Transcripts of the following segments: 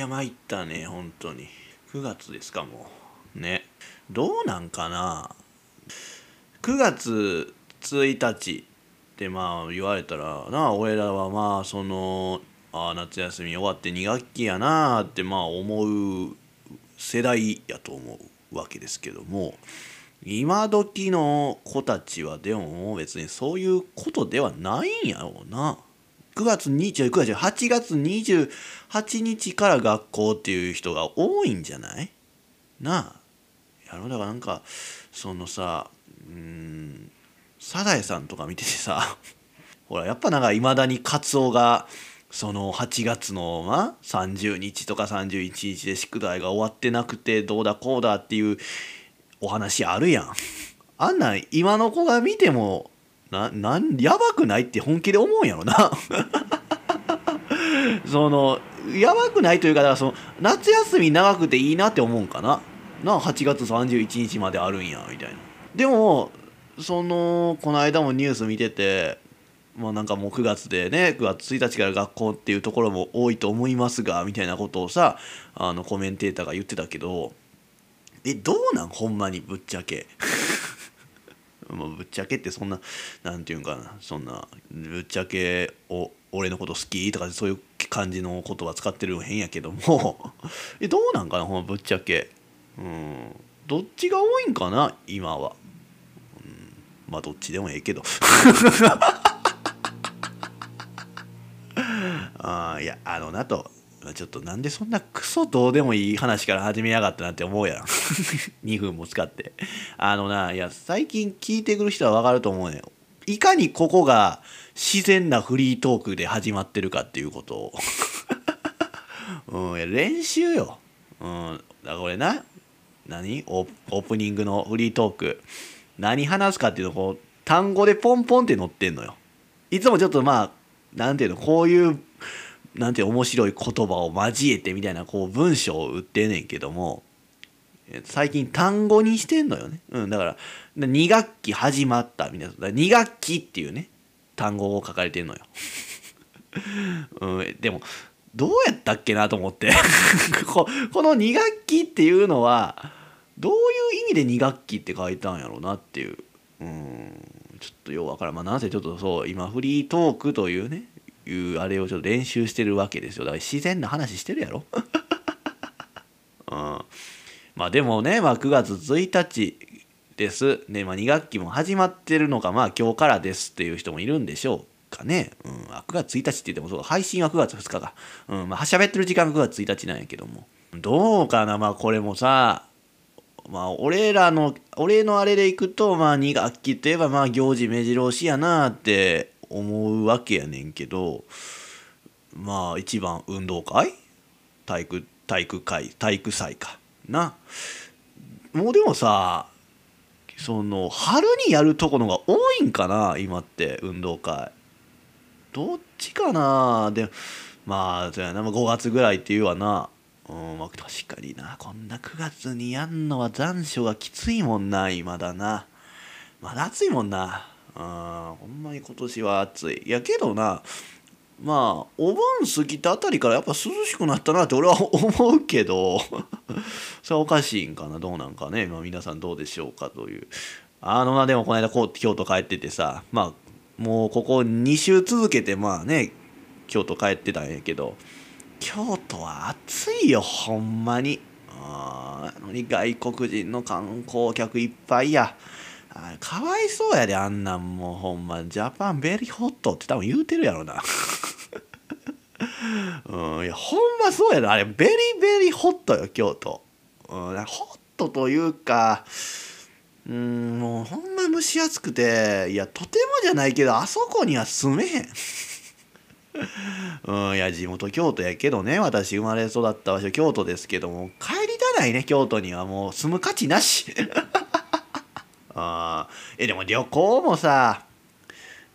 や参ったね本当に。9月ですかもう。ね。どうなんかな。9月1日ってまあ言われたらなあ俺らはまあそのあ夏休み終わって2学期やなってまあ思う世代やと思うわけですけども今時の子たちはでも別にそういうことではないんやろうな。9月29月8月28日から学校っていう人が多いんじゃない？なあ。やろだからなんかそのさうんサザエさんとか見ててさ ほらやっぱなんかいまだにカツオがその8月の、ま、30日とか31日で宿題が終わってなくてどうだこうだっていうお話あるやん。あんなん今の子が見てもななんやばくないって本気で思うんやろな。そのやばくないというかだからその夏休み長くていいなって思うんかな。な8月31日まであるんやみたいな。でもそのこの間もニュース見ててまあなんかもう9月でね9月1日から学校っていうところも多いと思いますがみたいなことをさあのコメンテーターが言ってたけどえどうなん？ほんまにぶっちゃけ。まあぶっちゃけってそんななんていうんかなそんなぶっちゃけお俺のこと好きとかそういう感じの言葉使ってるの変やけども えどうなんかなほんまぶっちゃけ。うん。どっちが多いんかな今は、うん、まあどっちでもええけど。ああいやあのなと。ちょっとなんでそんなクソどうでもいい話から始めやがったなって思うやん。2分も使って。あのないや最近聞いてくる人は分かると思うね。いかにここが自然なフリートークで始まってるかっていうことを。うんいや練習よ。うんだからこれな何？オープニングのフリートーク。何話すかっていうのをこう単語でポンポンって載ってんのよ。いつもちょっとまあなんていうのこういうなんて面白い言葉を交えてみたいなこう文章を売ってんねんけども最近単語にしてんのよね、うん、だから2学期始まったみたいな2学期っていうね単語を書かれてんのよ、うん、でもどうやったっけなと思って。この2学期っていうのはどういう意味で2学期って書いたんやろうなっていう。うんちょっとようわからん。まあなんせちょっとそう今フリートークというねいうあれをちょっと練習してるわけですよ。だから自然な話してるやろ、うん、まあでもね、まあ、9月1日です。ね、まあ、2学期も始まってるのかまあ今日からですっていう人もいるんでしょうかね、うん、9月1日って言ってもそう配信は9月2日か、うん。まあ喋ってる時間が9月1日なんやけども。どうかなまあこれもさ。まあ俺らの俺のあれでいくとまあ2学期といえばまあ行事目白押しやなって思うわけやねんけどまあ一番運動会？体育体育会？体育祭かな。もうでもさその春にやるとこのが多いんかな今って運動会。どっちかな？でまあそうやな。5月ぐらいっていうわな。うんまあ、確かにな。こんな9月にやんのは残暑がきついもんな今だな。まだ暑いもんな。あほんまに今年は暑い。いやけどなまあお盆過ぎたあたりからやっぱ涼しくなったなって俺は 思うけど それはおかしいんかな？どうなんかね、まあ、皆さんどうでしょうかという。あのなでもこの間こう京都帰っててさまあもうここ2週続けてまあね京都帰ってたんやけど京都は暑いよほんまに。あのに外国人の観光客いっぱいや。あかわいそうやであんなんもうほんま。ジャパンベリーホットって多分言うてるやろな。うんいやほんまそうやであれベリーベリーホットよ京都、うん、ホットというかうんもうほんま蒸し暑くていやとてもじゃないけどあそこには住めへん。うんいや地元京都やけどね私生まれ育った場所京都ですけども帰りたないね京都には。もう住む価値なし。あえでも旅行もさ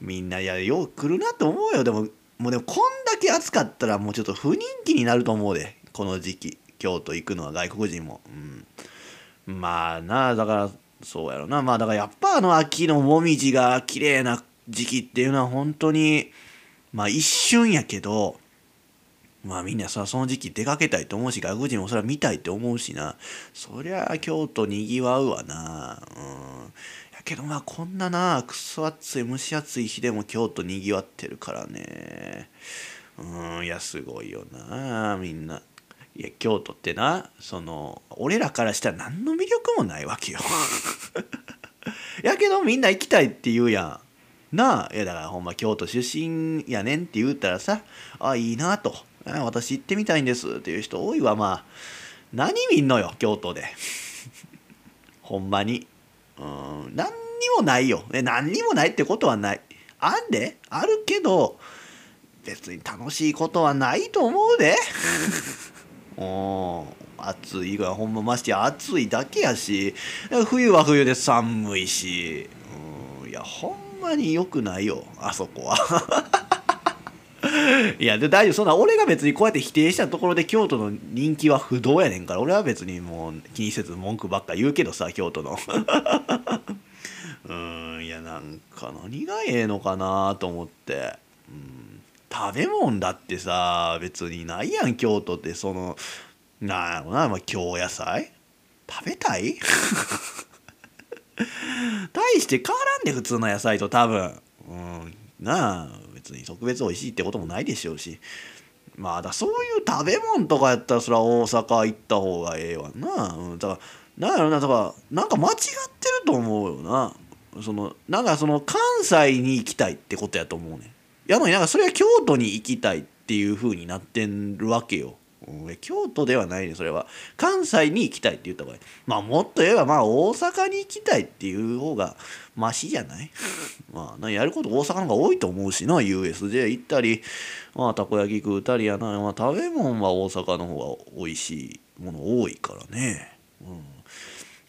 みんないやよう来るなと思うよ。でももうでもこんだけ暑かったらもうちょっと不人気になると思うで。この時期。京都行くのは外国人も、うん、まあなだからそうやろな。まあだからやっぱあの秋のもみじが綺麗な時期っていうのは本当にまあ一瞬やけどまあみんなさその時期出かけたいと思うし外国人もそれは見たいって思うしな。そりゃ京都にぎわうわな。うん。やけどまあこんななクソ暑い蒸し暑い日でも京都にぎわってるからね。うんいやすごいよなみんな。いや京都ってなその俺らからしたら何の魅力もないわけよ。やけどみんな行きたいって言うやん。なあ。いやだからほんま京都出身やねんって言ったらさあいいなと。私行ってみたいんですっていう人多いわ。まあ何見んのよ京都で。ほんまに。うん何にもないよ。何にもないってことはない。あんであるけど別に楽しいことはないと思うで。うん暑いがほんままして暑いだけやし冬は冬で寒いし。うんいやほんまによくないよあそこは。いやで大丈夫。そんな俺が別にこうやって否定したところで京都の人気は不動やねんから俺は別にもう気にせず文句ばっか言うけどさ京都の。うんいやなんか何がええのかなと思って。うん食べ物だってさ別にないやん京都って。そのなんやろな、まあ、京野菜？食べたい？大して変わらんで普通の野菜と多分。うんなあ。別に特別美味しいってこともないでしょうし。まあだそういう食べ物とかやったらそれは大阪行った方がええわな、うん、だからなんやろなだからなんか間違ってると思うよな。そのなんかその関西に行きたいってことやと思うねやのになんかそれは京都に行きたいっていう風になってるわけよ。京都ではないねそれは。関西に行きたいって言った場合。まあもっと言えばまあ大阪に行きたいっていう方がマシじゃない？まあやること大阪の方が多いと思うしな USJ 行ったり。まあたこ焼き食うたりやな、まあ、食べ物は大阪の方が美味しいもの多いからね、う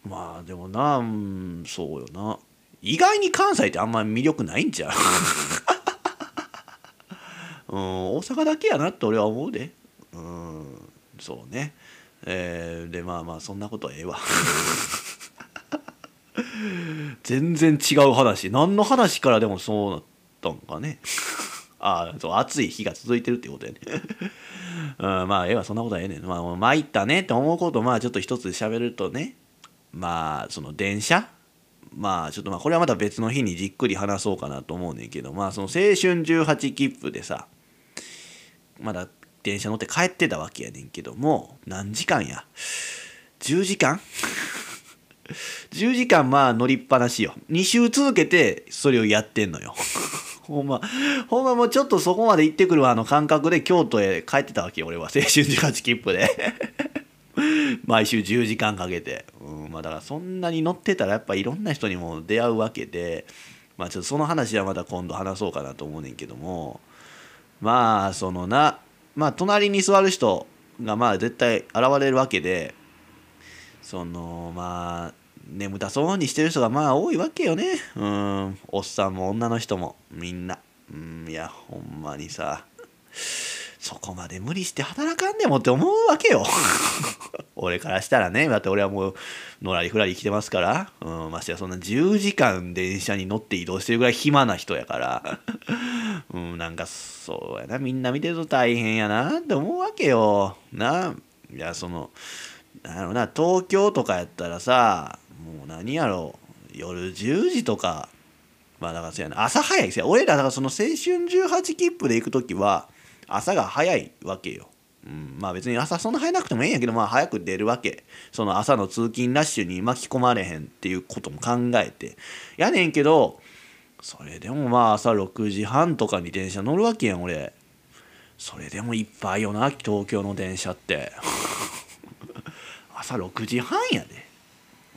ん、まあでもな、ん、そうよな。意外に関西ってあんまり魅力ないんちゃう？うん、大阪だけやなって俺は思うで。うんそうね。えー、でまあまあそんなことはええわ。全然違う話。何の話からでもそうなったんかね。ああそう暑い日が続いてるってことやね。うん、まあええわそんなことはええねん。まあ参ったねって思うことまあちょっと一つ喋るとね。まあその電車。まあちょっとまあこれはまた別の日にじっくり話そうかなと思うねんけど。まあその青春18切符でさまだ電車乗って帰ってたわけやねんけども。何時間や？10時間？10時間まあ乗りっぱなしよ。2週続けてそれをやってんのよ。ほんま。ほんまもうちょっとそこまで行ってくるあの感覚で京都へ帰ってたわけよ俺は。青春18切符で。毎週10時間かけて、うんまあ、だからそんなに乗ってたらやっぱいろんな人にも出会うわけで。まあちょっとその話はまた今度話そうかなと思うねんけども。まあそのなまあ隣に座る人がまあ絶対現れるわけでそのまあ眠たそうにしてる人がまあ多いわけよね。うん。おっさんも女の人もみんな。うん。いやほんまにさ。そこまで無理して働かんでもって思うわけよ。俺からしたらね。だって俺はもうのらりふらり来てますから、うん、ましてやそんな10時間電車に乗って移動してるぐらい暇な人やから。うん。なんかそうやな。みんな見てると大変やなって思うわけよ。な。いやそのなるな東京とかやったらさもう何やろ夜10時とかまあだからそうやな朝早い。ですよ俺らだからその青春18切符で行く時は朝が早いわけよ。うん、まあ別に朝そんな早なくてもええんやけどまあ早く出るわけ。その朝の通勤ラッシュに巻き込まれへんっていうことも考えて。やねんけどそれでもまあ朝6時半とかに電車乗るわけやん俺。それでもいっぱいよな東京の電車って。朝6時半やで。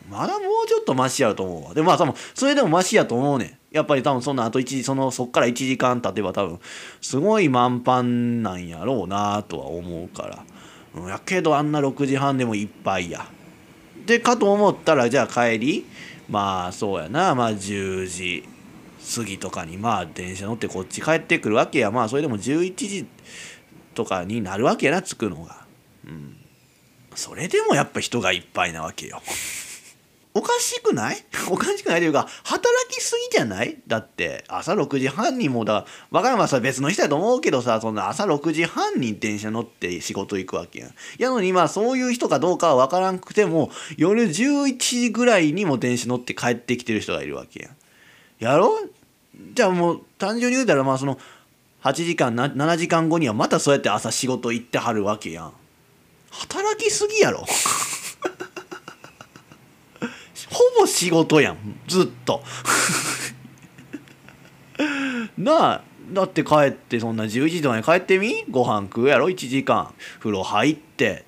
まだもうちょっとマシやと思うわ。でまあ多分それでもマシやと思うねん。やっぱり多分そんなあと1時そのそっから1時間経てば多分すごい満帆なんやろうなとは思うから、うん、やけどあんな6時半でもいっぱいや。でかと思ったらじゃあ帰りまあそうやな。まあ10時過ぎとかにまあ電車乗ってこっち帰ってくるわけや。まあそれでも11時とかになるわけやな着くのが。うん。それでもやっぱ人がいっぱいなわけよ おかしくない？おかしくないというか働きすぎじゃない？だって朝6時半にもだ和歌山はさ別の人やと思うけどさそんな朝6時半に電車乗って仕事行くわけやん。やのにまあそういう人かどうかは分からんくても夜11時ぐらいにも電車乗って帰ってきてる人がいるわけやん。やろ？じゃあもう単純に言うたらまあその8時間7時間後にはまたそうやって朝仕事行ってはるわけやん。働きすぎやろ。ほぼ仕事やんずっと。なあだって帰ってそんな11時とかに帰ってみ？ご飯食うやろ？1時間。風呂入って。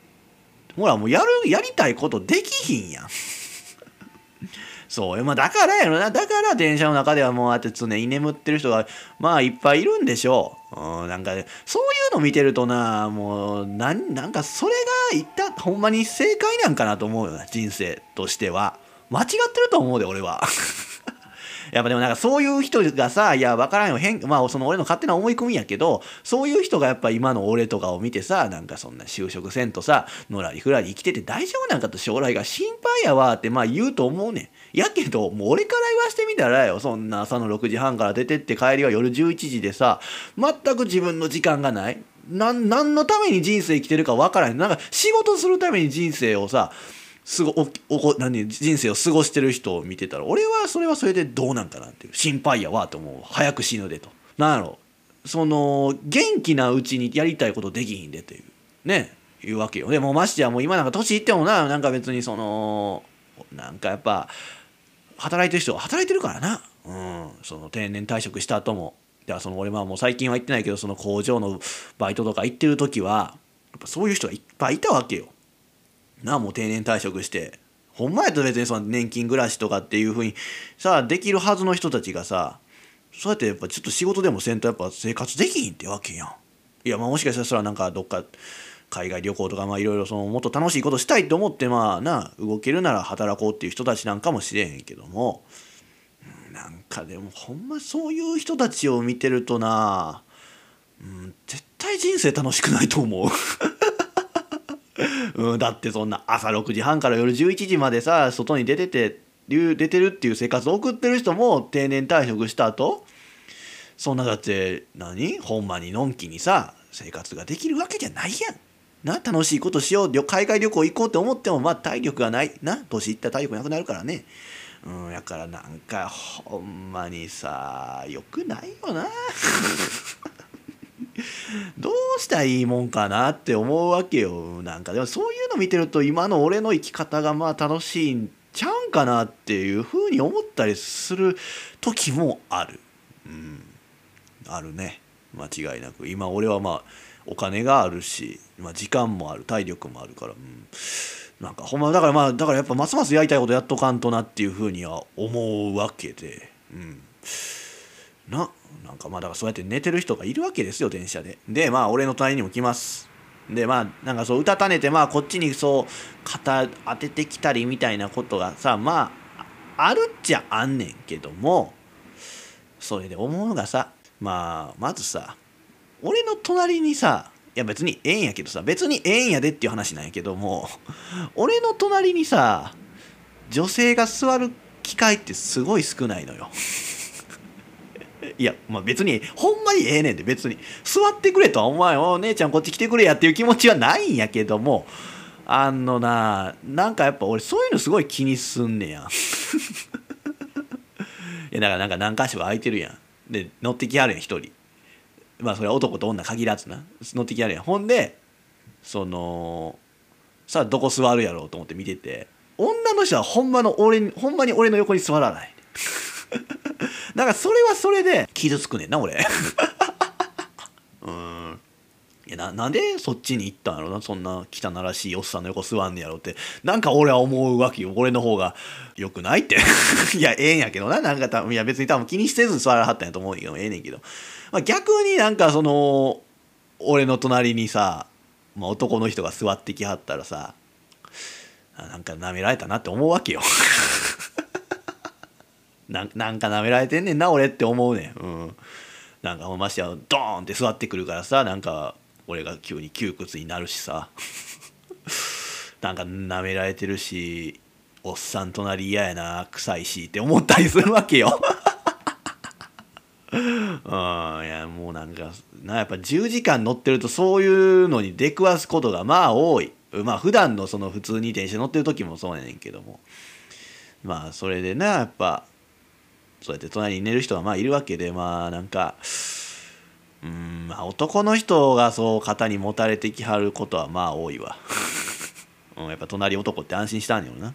ほらもうやるやりたいことできひんやん。そうまあだからやろな。だから電車の中ではもうあって常に眠ってる人がまあいっぱいいるんでしょう、うん、なんか、ね、そういうの見てるとなもうななんかそれがいったほんまに正解なんかなと思うよな人生としては。間違ってると思うで俺は やっぱでもなんかそういう人がさいや分からんよ変まあその俺の勝手な思い込みやけどそういう人がやっぱ今の俺とかを見てさなんかそんな就職せんとさのらりふらり生きてて大丈夫なんかと将来が心配やわってまあ言うと思うねんやけどもう俺から言わしてみたらよそんな朝の6時半から出てって帰りは夜11時でさ全く自分の時間がない。な何のために人生生きてるか分からへん。なんか仕事するために人生をさすごおお何人生を過ごしてる人を見てたら俺はそれはそれでどうなんかなっていう。心配やわと思う。早く死ぬでと。なんやろ。その元気なうちにやりたいことできひんでっていう。ね。いうわけよ。でもましてやもう今なんか年いってもななんか別にそのなんかやっぱ働いてる人は働いてるからな。うん。その定年退職した後も。だからその俺はもう最近は行ってないけどその工場のバイトとか行ってる時はやっぱそういう人がいっぱいいたわけよ。なあもう定年退職して。ほんまやと別にその年金暮らしとかっていうふうにさできるはずの人たちがさそうやってやっぱちょっと仕事でもせんとやっぱ生活できひんってわけやん。いやまあもしかしたらそれはなんかどっか海外旅行とかまあいろいろそのもっと楽しいことしたいと思ってまあな動けるなら働こうっていう人たちなんかもしれへんけどもなんかでもほんまそういう人たちを見てるとな、うん、絶対人生楽しくないと思う。うん、だってそんな朝6時半から夜11時までさ外に出てて出てるっていう生活を送ってる人も定年退職した後そんなだって何？ほんまにのんきにさ生活ができるわけじゃないやん。な楽しいことしよう海外旅行行こうって思ってもまあ体力がない。な年いったら体力なくなるからね。うん、やからなんかほんまにさよくないよな。どうしたらいいもんかなって思うわけよ。なんかでもそういうの見てると今の俺の生き方がまあ楽しいんちゃうんかなっていうふうに思ったりする時もある。うん。あるね。間違いなく。今俺はまあお金があるし、まあ、時間もある体力もあるから、うん、なんかほんまだからまあだからやっぱますますやりたいことやっとかんとなっていうふうには思うわけでうん。ななんかまあだからそうやって寝てる人がいるわけですよ電車で。でまあ俺の隣にも来ます。でまあなんかそう歌たたねてまあこっちにそう肩当ててきたりみたいなことがさまああるっちゃあんねんけどもそれで思うのがさまあまずさ俺の隣にさいや別にええんやけどさ別にええんやでっていう話なんやけども俺の隣にさ女性が座る機会ってすごい少ないのよ。いや、まあ、別にほんまにええねんで別に。座ってくれとは思わんお姉ちゃんこっち来てくれやっていう気持ちはないんやけどもあのななんかやっぱ俺そういうのすごい気にすんねや。いやだからなんか何箇所か空いてるやん。で乗ってきはるやん一人。まあそれは男と女限らずな乗ってきはるやん。ほんでそのさあどこ座るやろうと思って見てて女の人はほんまの俺ほんまに俺の横に座らない。だかそれはそれで傷つくねんな俺。うん。いやななんでそっちに行ったんやろなそんな汚らしいおっさんの横座んねやろって。なんか俺は思うわけよ。俺の方がよくないって。いやええんやけどな。なんか多分いや別に多分気にせずに座らはったんやと思うけどええねんけど、まあ、逆になんかその俺の隣にさ、まあ、男の人が座ってきはったらさなんか舐められたなって思うわけよ。ななんか舐められてんねんな俺って思うねん、うん、なんかましてやドーンって座ってくるからさなんか俺が急に窮屈になるしさ。なんか舐められてるしおっさん隣嫌やな臭いしって思ったりするわけよ。うんいやもうなんかなやっぱ10時間乗ってるとそういうのに出くわすことがまあ多い。まあ普段のその普通に電車乗ってる時もそうやねんけども。まあそれでなやっぱそうやって隣に寝る人はまあいるわけでまあなんかうんまあ男の人がそう肩に持たれてきはることはまあ多いわ、うん、やっぱ隣男って安心したんやろな、うん、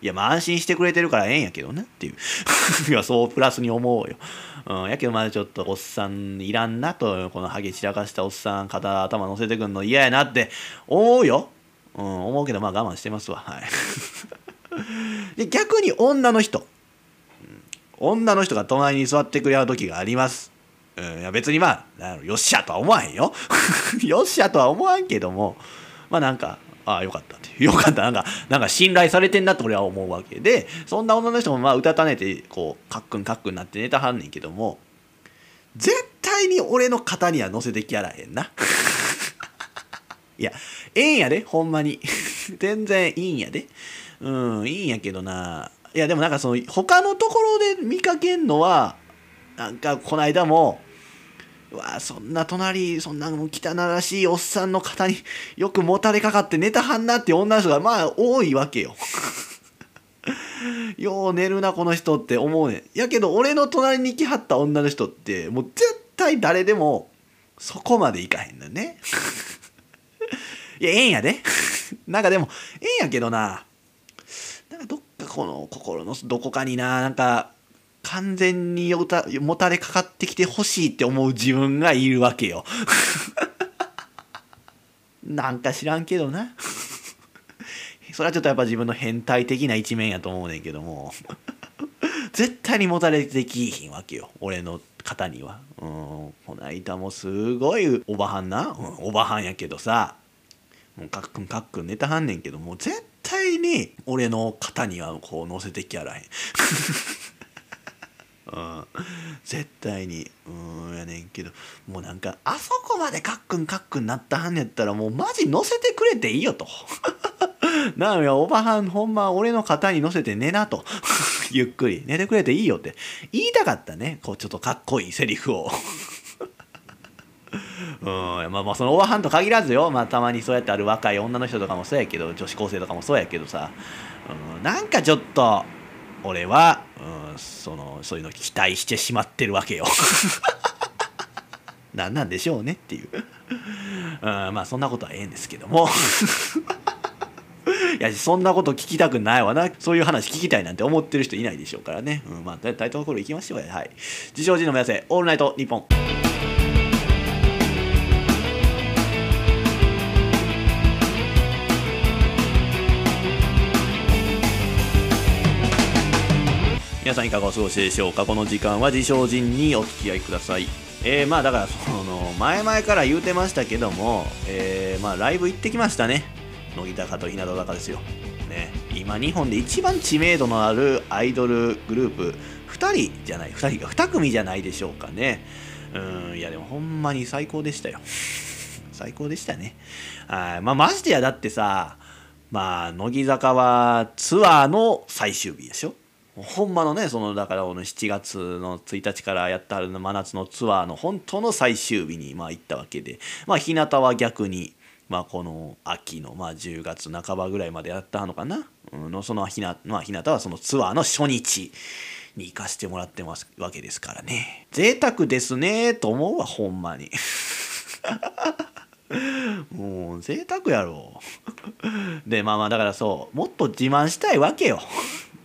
いやまあ安心してくれてるからええんやけどねっていう。いやそうプラスに思うよ。うん、やけどまだちょっとおっさんいらんなとこのハゲ散らかしたおっさん肩頭乗せてくんの嫌やなって思うよ、うん、思うけどまあ我慢してますわ。はい。で逆に女の人、女の人が隣に座ってくれる時があります。うん、いや別にまあよっしゃとは思わへんよ。よっしゃとは思わんけども。まあなんかああよかったって。よかった。なんかなんか信頼されてんなって俺は思うわけでそんな女の人もまあうたた寝てこうカックンカックンなって寝たはんねんけども絶対に俺の肩には乗せてきやらへんな。いやええんやでほんまに。全然いいんやで。うんいいんやけどな。いやでもなんかその他のところで見かけんのはなんかこの間もうわそんな隣そんなもう汚らしいおっさんの肩によくもたれかかって寝たはんなって女の人がまあ多いわけよ。よう寝るなこの人って思うねん。やけど俺の隣に来はった女の人ってもう絶対誰でもそこまでいかへんのね。いやええんやで。なんかでもええんやけどな。なんかどっかこの心のどこかにななんか完全によたもたれかかってきてほしいって思う自分がいるわけよ。なんか知らんけどな。それはちょっとやっぱ自分の変態的な一面やと思うねんけども。絶対にもたれてきひんわけよ。俺の方には。うん。この間もすごいおばはんな。うん、おばはんやけどさ。もうカックンカックン寝たはんねんけども絶対に俺の肩にはこう乗せてきやらへん。うん、絶対に。うんやねんけど。もうなんかあそこまでカックンカックンなったはんやったらもうマジ乗せてくれていいよと。なのやおばはんほんま俺の肩に乗せて寝なと。ゆっくり。寝てくれていいよって。言いたかったね。こうちょっとかっこいいセリフを。うんまあまあそのおばはんと限らずよ、まあ、たまにそうやってある若い女の人とかもそうやけど女子高生とかもそうやけどさ、うん、なんかちょっと俺は、うん、そのそういうの期待してしまってるわけよ。何なんでしょうねっていう、うん、まあそんなことはええんですけども。いやそんなこと聞きたくないわな。そういう話聞きたいなんて思ってる人いないでしょうからね、うん、まあ対等の頃行きましょうや。はい。自称人の目指せ。オールナイトニッ皆さんいかがお過ごしでしょうか？この時間は自称人にお付き合いください。えー、まあだからその前々から言うてましたけども、えー、まあライブ行ってきましたね。乃木坂と日向坂ですよ。ね。今日本で一番知名度のあるアイドルグループ2人じゃない2人が2組じゃないでしょうかね。うんいやでもほんまに最高でしたよ。最高でしたね。はいまあましてやだってさまあ乃木坂はツアーの最終日でしょ？ほんまのねそのだからこの7月の1日からやったる真夏のツアーの本当の最終日にまあ行ったわけでまあ日向は逆にまあこの秋のまあ10月半ばぐらいまでやったのかな、うん、のその日向,、まあ、日向はそのツアーの初日に行かしてもらってますわけですからね。贅沢ですねと思うわほんまに。もう贅沢やろ。でまあまあだからそうもっと自慢したいわけよ。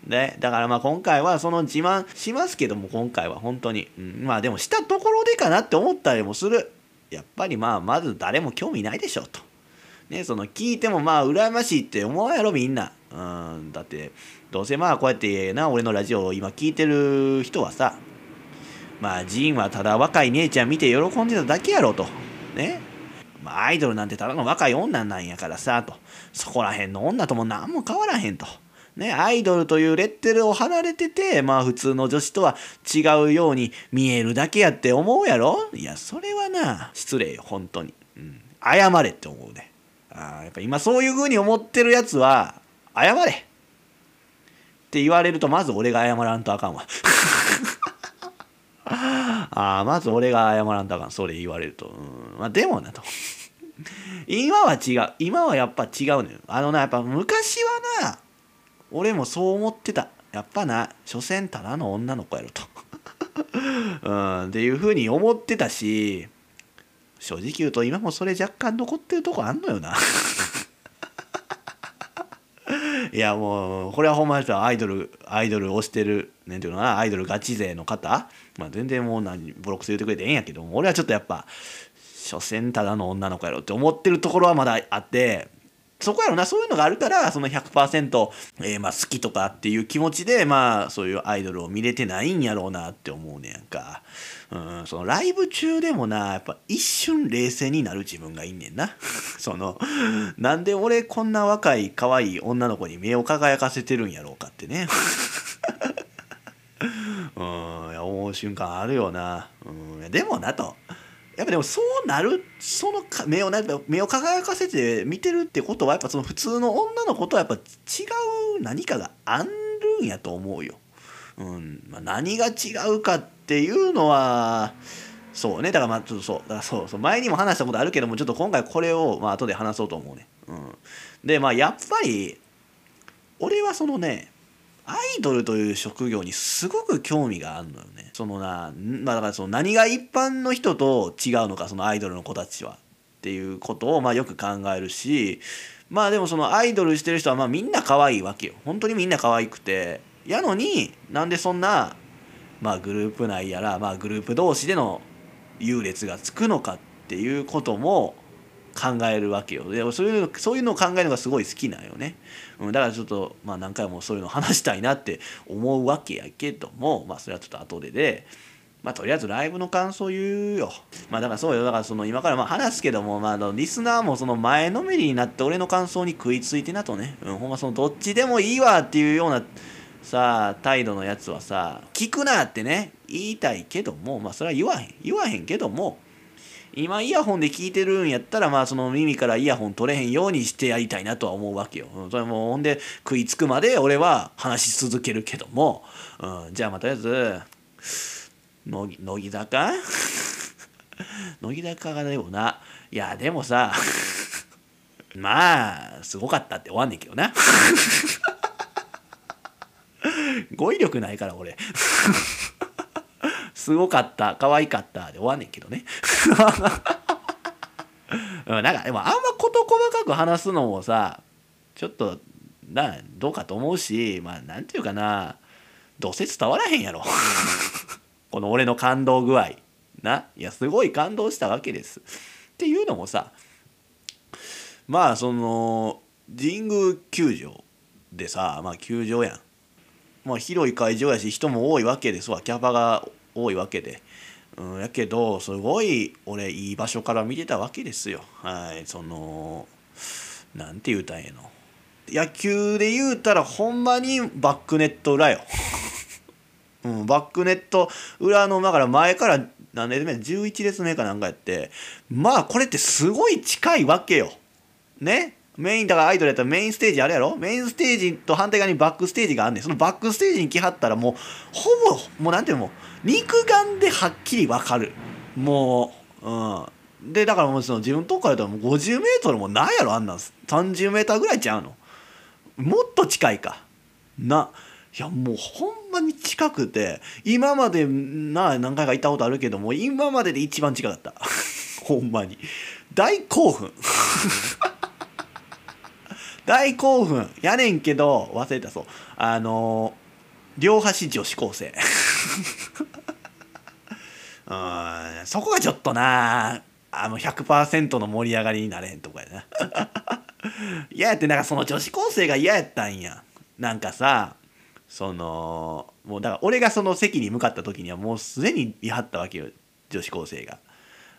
ね、だからまあ今回はその自慢しますけども今回は本当に、うん、まあでもしたところでかなって思ったりもするやっぱりまあまず誰も興味ないでしょと。ね、その聞いてもまあ羨ましいって思うやろみんな。うん、だってどうせまあこうやってな俺のラジオを今聞いてる人はさまあジンはただ若い姉ちゃん見て喜んでただけやろと。ね。まあアイドルなんてただの若い女なんやからさと。そこら辺の女とも何も変わらへんと。ね、アイドルというレッテルを貼られてて、まあ普通の女子とは違うように見えるだけやって思うやろ？いや、それはな、失礼よ、本当に。うん。謝れって思うね。あやっぱ今そういう風に思ってるやつは、謝れ。って言われるとまず俺が謝らんとあかんわ ああまず俺が謝らんとあかんそれ言われるとうんまあでもなと今は違う今はやっぱ違うのよあのなやっぱ昔はな俺もそう思ってた。やっぱな所詮ただの女の子やろと。うんっていうふうに思ってたし正直言うと今もそれ若干残ってるとこあんのよな。いやもうこれはほんまにアイドルアイドル推してるなんていうのかなアイドルガチ勢の方、まあ、全然もう何ボロクソ言ってくれてええんやけど俺はちょっとやっぱ所詮ただの女の子やろって思ってるところはまだあってそこやろな。そういうのがあるからその100%、えー、まあ好きとかっていう気持ちでまあそういうアイドルを見れてないんやろうなって思うねやんか。うん、そのライブ中でもなやっぱ一瞬冷静になる自分がいんねんな。そのなんで俺こんな若い可愛い女の子に目を輝かせてるんやろうかってね。うんいや思う瞬間あるよな、うん、でもなと。やっぱでもそうなるその目を目を輝かせて見てるってことはやっぱその普通の女の子とはやっぱ違う何かがあるんやと思うよ。うんまあ、何が違うかっていうのはそうねだからまあちょっとそうだからそうそう前にも話したことあるけどもちょっと今回これをまあ後で話そうと思うね。うん、でまあやっぱり俺はそのねアイドルという職業にすごく興味があるのよね。そのな、まあ、だからその何が一般の人と違うのかそのアイドルの子たちはっていうことをまあよく考えるしまあでもそのアイドルしてる人はまあみんな可愛いわけよ。本当にみんな可愛くてやのになんでそんなまあグループ内やらまあグループ同士での優劣がつくのかっていうことも考えるわけよでそういうそういうのを考えるのがすごい好きなんよね、うん、だからちょっと、まあ、何回もそういうの話したいなって思うわけやけどもまあそれはちょっと後でで。まあ、とりあえずライブの感想言うよ。まあだからそうよ。だからその今からまあ話すけども、まあ、リスナーもその前のめりになって俺の感想に食いついてなとね。うん、ほんまそのどっちでもいいわっていうようなさあ態度のやつはさ、聞くなってね、言いたいけども、まあそれは言わへん。言わへんけども、今イヤホンで聞いてるんやったらまあその耳からイヤホン取れへんようにしてやりたいなとは思うわけよ。それもほんで食いつくまで俺は話し続けるけども、うん、じゃあまあとりあえず乃木坂？乃木坂がでもな。いやでもさ まあすごかったって終わんねんけどな。語彙力ないから俺。すごかった可愛かったで終わんねんけどね。うん、なんかでもあんま事細かく話すのもさちょっとなどうかと思うしまあなんていうかなどうせ伝わらへんやろ。この俺の感動具合。ないやすごい感動したわけです。っていうのもさまあその神宮球場でさまあ球場やん。まあ広い会場やし人も多いわけですわキャパが多いわけで。うん、やけどすごい俺いい場所から見てたわけですよ。はいそのなんて言うたんやの。野球で言うたらほんまにバックネット裏よ。うん、バックネット裏のだから前から何列目11列目かなんかやってまあこれってすごい近いわけよ。ね？メインだからアイドルやったらメインステージあるやろ？メインステージと反対側にバックステージがあんねん。そのバックステージに来はったらもうほぼもうなんていうの？肉眼ではっきり分かる。もううん。でだからもうその自分のとこから言ったらもう50メートルもないやろ？あんなん。30メーターぐらいちゃうの。もっと近いか。な。いやもうほんまに近くて。今までな何回か行ったことあるけども今までで一番近かった。ほんまに。大興奮。大興奮。やねんけど忘れたそう。あの両端女子高生。うんそこがちょっとな。あの100%の盛り上がりになれへんとこやな。嫌やってなんかその女子高生が嫌やったんや。なんかさそのもうだから俺がその席に向かった時にはもうすでにいはったわけよ女子高生が。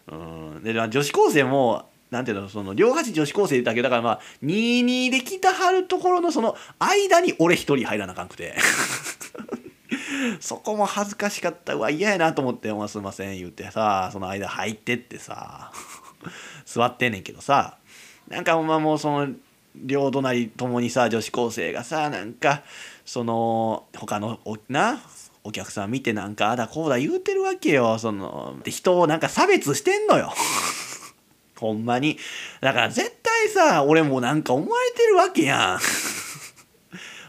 うん。で女子高生もなんていうのその両端女子高生だけだからまあ22で来たはるところのその間に俺一人入らなあかんくて。そこも恥ずかしかったうわ嫌やなと思って「おすいません」言ってさその間入ってってさ 座ってんねんけどさなんかまあもうその両隣ともにさ女子高生がさなんかその他のおなお客さん見てなんかあだこうだ言うてるわけよその人をなんか差別してんのよ。ほんまに。だから絶対さ俺もなんか思われてるわけやん。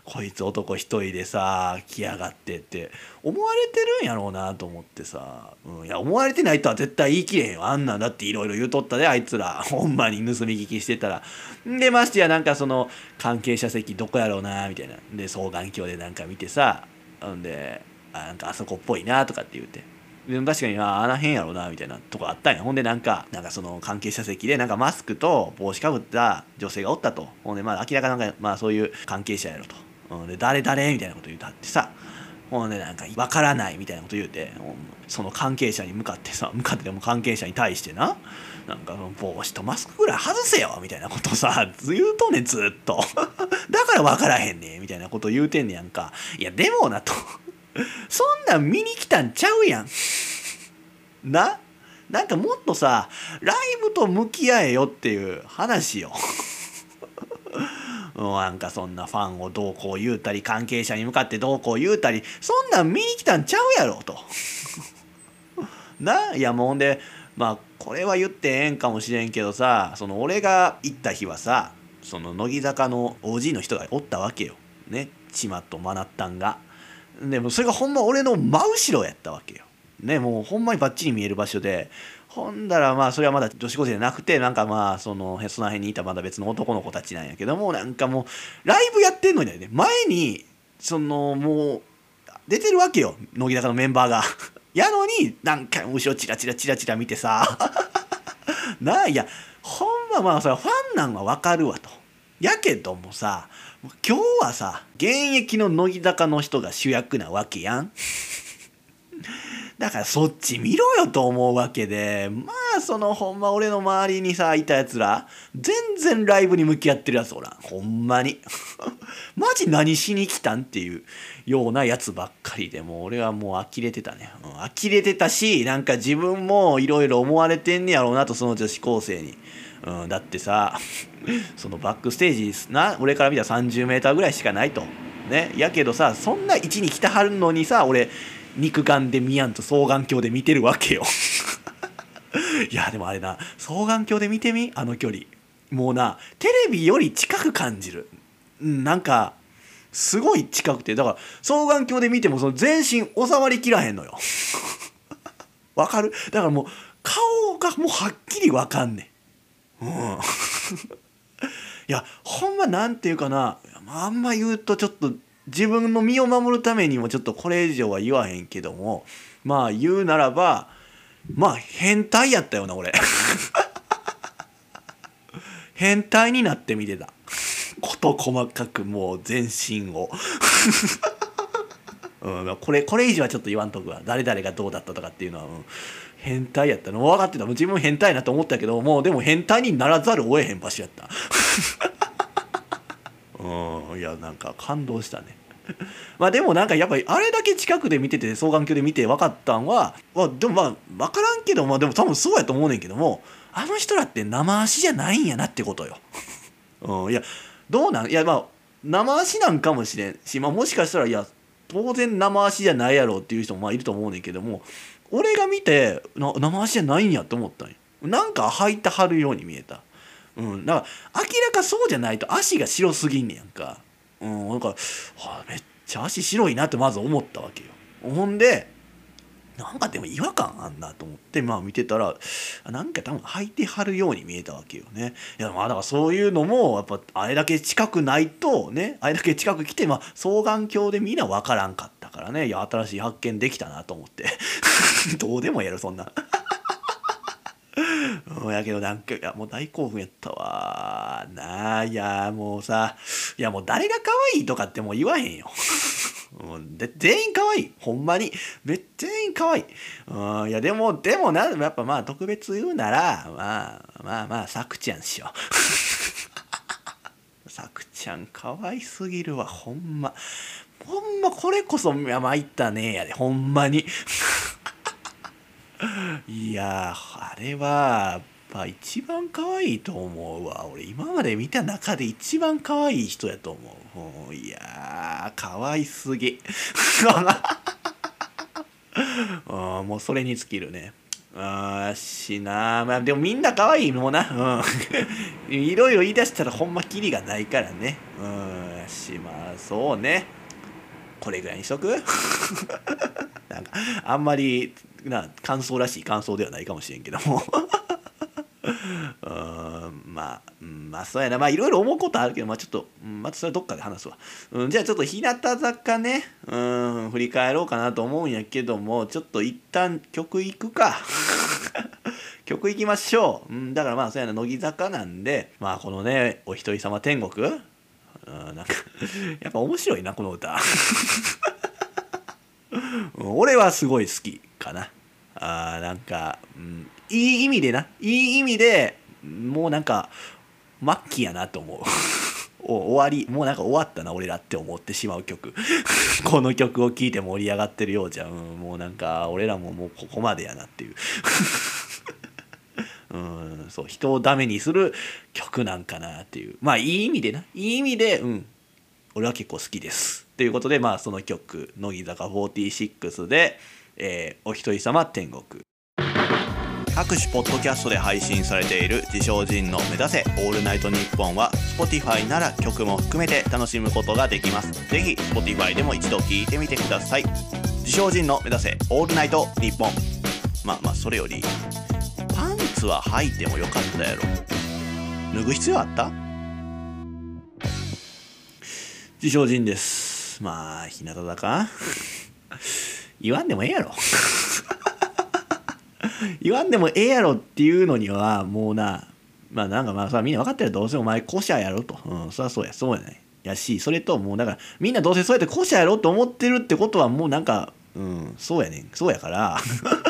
こいつ男一人でさ来やがってって。思われてるんやろうなと思ってさ、うん、いや思われてないとは絶対言い切れへんよ。あんなんだっていろいろ言うとったであいつら。ほんまに盗み聞きしてたら。でましてやなんかその関係者席どこやろうなみたいな。で双眼鏡でなんか見てさ。んであなんかあそこっぽいなとかって言って。でも確かにああの辺やろうなみたいなとこあったんや。ほんでなんかなんかその関係者席でなんかマスクと帽子かぶった女性がおったと。ほんでまあ明らかなんかまあそういう関係者やろと。うん、で誰誰？みたいなこと言うたってさ。ほんでなんか分からないみたいなこと言うてその関係者に向かってさ向かってでも関係者に対してななんか帽子とマスクぐらい外せよみたいなことさ言うとねずっと。だから分からへんねみたいなこと言うてんねやんか。いやでもなとそんなん見に来たんちゃうやんな？なんかもっとさライブと向き合えよっていう話よ なんかそんなファンをどうこう言うたり関係者に向かってどうこう言うたりそんなん見に来たんちゃうやろと。な？いやもうほんでまあこれは言ってええんかもしれんけどさその俺が行った日はさその乃木坂の OG の人がおったわけよ。ね？千葉とマナッタンが。でもそれがほんま俺の真後ろやったわけよ。ねもうほんまにバッチリ見える場所でほんだらまあそれはまだ女子高生じゃなくてなんかまあそのへその辺にいたまだ別の男の子たちなんやけどもなんかもうライブやってんのにね前にそのもう出てるわけよ乃木坂のメンバーが。やのになんか後ろチラチラチラチラ見てさ ないやほんままあそれファンなんはわかるわと。やけどもさ今日はさ現役の乃木坂の人が主役なわけやん。だからそっち見ろよと思うわけで。まあそのほんま俺の周りにさいたやつら全然ライブに向き合ってるやつおらほんまに。マジ何しに来たんっていうようなやつばっかりで。もう俺はもう呆れてたね、うん、呆れてたしなんか自分もいろいろ思われてんねやろうなとその女子高生に。うん、だってさ そのバックステージな俺から見たら 30m ぐらいしかないと。ね、やけどさそんな位置に来たはるのにさ俺肉眼で見やんと双眼鏡で見てるわけよ。いやでもあれな双眼鏡で見てみ？あの距離。もうなテレビより近く感じる。なんかすごい近くて。だから双眼鏡で見てもその全身収まりきらへんのよ。わかる？だからもう顔がもうはっきりわかんねん。うん。いやほんまなんていうかな。あんま言うとちょっと自分の身を守るためにもちょっとこれ以上は言わへんけども。まあ言うならばまあ変態やったよな俺。変態になってみてた。事細かくもう全身を。うん、これこれ以上はちょっと言わんとくわ。誰々がどうだったとかっていうのは、うん、変態やったの？分かってた。自分変態なと思ったけどもうでも変態にならざるを得へん場所やった。うん。いやなんか感動したね。まあでもなんかやっぱりあれだけ近くで見てて双眼鏡で見て分かったんは、まあ、でもまあ分からんけどまあでも多分そうやと思うねんけどもあの人らって生足じゃないんやなってことよ。うん、いやどうなん？いやまあ生足なんかもしれんし、まあ、もしかしたらいや当然生足じゃないやろっていう人もまあいると思うねんけども俺が見てな生足じゃないんやと思ったんやなんか履いてはるように見えた。うん、だから明らかそうじゃないと足が白すぎんねやんか。うん、なんか、はあ、めっちゃ足白いなってまず思ったわけよ。ほんでなんかでも違和感あんなと思ってまあ見てたらなんか多分履いてはるように見えたわけよね。いやまあだからそういうのもやっぱあれだけ近くないとねあれだけ近く来てまあ双眼鏡でみんな分からんかったからねいや新しい発見できたなと思って どうでもやるそんな うん。やけどなんかいやもう大興奮やったわなあいやもうさいやもう誰が可愛いとかってもう言わへんよもうで全員可愛い。ほんまに。全員可愛い。うんいやでもでもなやっぱまあ特別言うならまあまあまあさくちゃんしよう さくちゃん可愛すぎるわほんま。ほんまこれこそ参ったねやでほんまに。いやあれはぱ一番可愛いと思うわ。俺今まで見た中で一番可愛い人やと思う。いやー可愛すぎ。もうそれに尽きるね。あしなまあでもみんな可愛いもんな。うん。いろいろ言い出したらほんまキリがないからね。うんしまあそうね。これぐらいにしとく？なんかあんまりな感想らしい感想ではないかもしれんけども。うんまあ、まあそうやな。まあいろいろ思うことあるけどまあちょっと、またそれどっかで話すわ、うん、じゃあちょっと日向坂ね。うん振り返ろうかなと思うんやけどもちょっと一旦曲いくか。曲いきましょう、うん、だからまあそうやな。乃木坂なんでまあこのねお一人様天国。うんなんか やっぱ面白いなこの歌。俺はすごい好きかな。あなんか、うん、いい意味でな。いい意味でもうなんか末期やなと思う。終わり。もうなんか終わったな俺らって思ってしまう曲。この曲を聴いて盛り上がってるようじゃん、もうなんか俺らももうここまでやなっていう。うんそう人をダメにする曲なんかなっていう。まあいい意味でな。いい意味でうん。俺は結構好きです。ということでまあその曲乃木坂46で、えー「お一人様天国」各種ポッドキャストで配信されている自称人の目指せオールナイトニッポンは Spotify なら曲も含めて楽しむことができます。ぜひ Spotify でも一度聞いてみてください。自称人の目指せオールナイトニッポン。まあまあそれよりパンツは履いてもよかったやろ。脱ぐ必要あった？自称人です。まあ日向坂？言わんでもええやろ。言わんでもええやろっていうのにはもうなまあなんかまあさみんな分かってるどうせお前古社やろと。うんそりゃそうや。そうやねやしそれともうだからみんなどうせそうやって古社やろと思ってるってことはもうなんかうんそうやねん。そうやから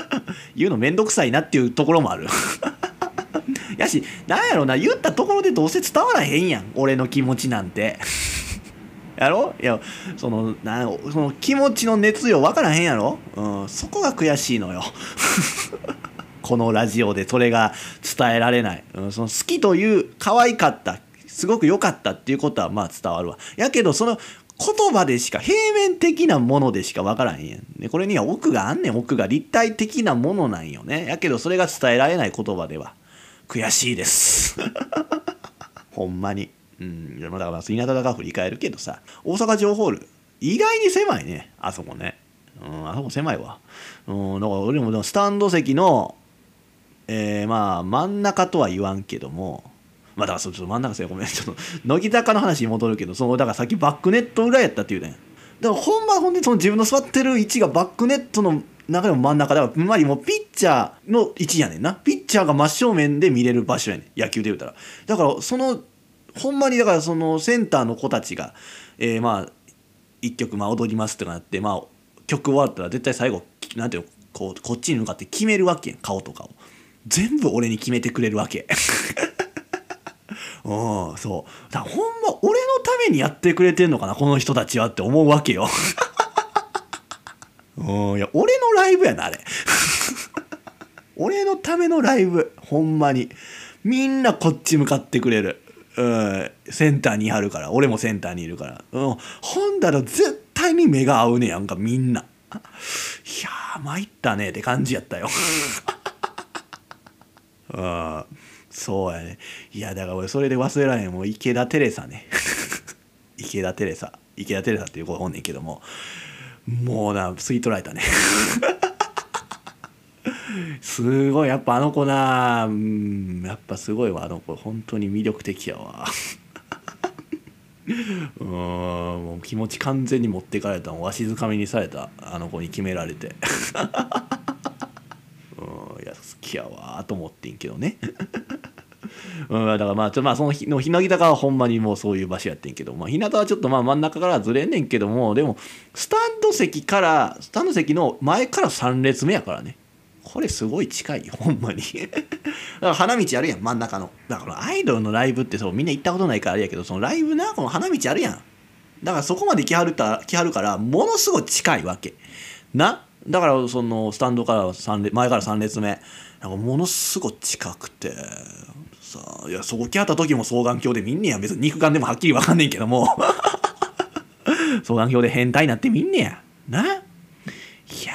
言うのめんどくさいなっていうところもある。やしなんやろな言ったところでどうせ伝わらへんやん。俺の気持ちなんて。やろ？いやそのなその気持ちの熱量分からへんやろ、うん、そこが悔しいのよ。このラジオでそれが伝えられない、うん、その好きという可愛かったすごく良かったっていうことはまあ伝わるわ。やけどその言葉でしか平面的なものでしか分からへんやん、ね、これには奥があんねん。奥が立体的なものなんよね。やけどそれが伝えられない言葉では悔しいです。ほんまに。うん、だから日向坂振り返るけどさ大阪城ホール意外に狭いね。あそこね、うん、あそこ狭いわ、うん、だから俺もスタンド席のえー、まあ真ん中とは言わんけどもまあだからそちょっと真ん中せごめん。ちょっと乃木坂の話に戻るけどそのだからさっきバックネット裏やったっていうねだからほんまほんでその自分の座ってる位置がバックネットの中でも真ん中だからつまりもうピッチャーの位置やねんな。ピッチャーが真正面で見れる場所やねん。野球で言うたら。だからそのほんまにだからそのセンターの子たちが、えー、まあ一曲まあ踊りますってなってまあ曲終わったら絶対最後なんていうのこうこっちに向かって決めるわけやん。顔とかを。全部俺に決めてくれるわけ。うんそう。だほんま俺のためにやってくれてんのかなこの人たちはって思うわけよ。うんいや俺のライブやなあれ。俺のためのライブほんまに。みんなこっち向かってくれる。うん、センターにあるから。俺もセンターにいるから、うん、ほんだら絶対に目が合うねやんかみんな。いやー参ったねって感じやったよ。うん。そうやね。いやだから俺それで忘れられんもう池田テレサね。池田テレサ。池田テレサっていう子おんねんけども。もうな吸い取られたね。すごい。やっぱあの子な。うん。やっぱすごいわ。あの子。本当に魅力的やわ。うん。もう気持ち完全に持ってかれた。わしづかみにされた。あの子に決められて。うんいや好きやわと思ってんけどね。うん、だからまあちょまあその日の日向坂はほんまにもうそういう場所やってんけど、まあ、日向はちょっとまあ真ん中からずれんねんけどもでもスタンド席からスタンド席の前から3列目やからね。これすごい近いよほんまに。だから花道あるやん真ん中の。だからアイドルのライブってそうみんな行ったことないからあれやけどそのライブなこの花道あるやん。だからそこまで来はるた来はるからものすごい近いわけ。な？だからそのスタンドから3列前から3列目。なんかものすごい近くて。さあいやそこ来はった時も双眼鏡で見んねや。別に肉眼でもはっきり分かんねんけども。双眼鏡で変態になって見んねや。な？いや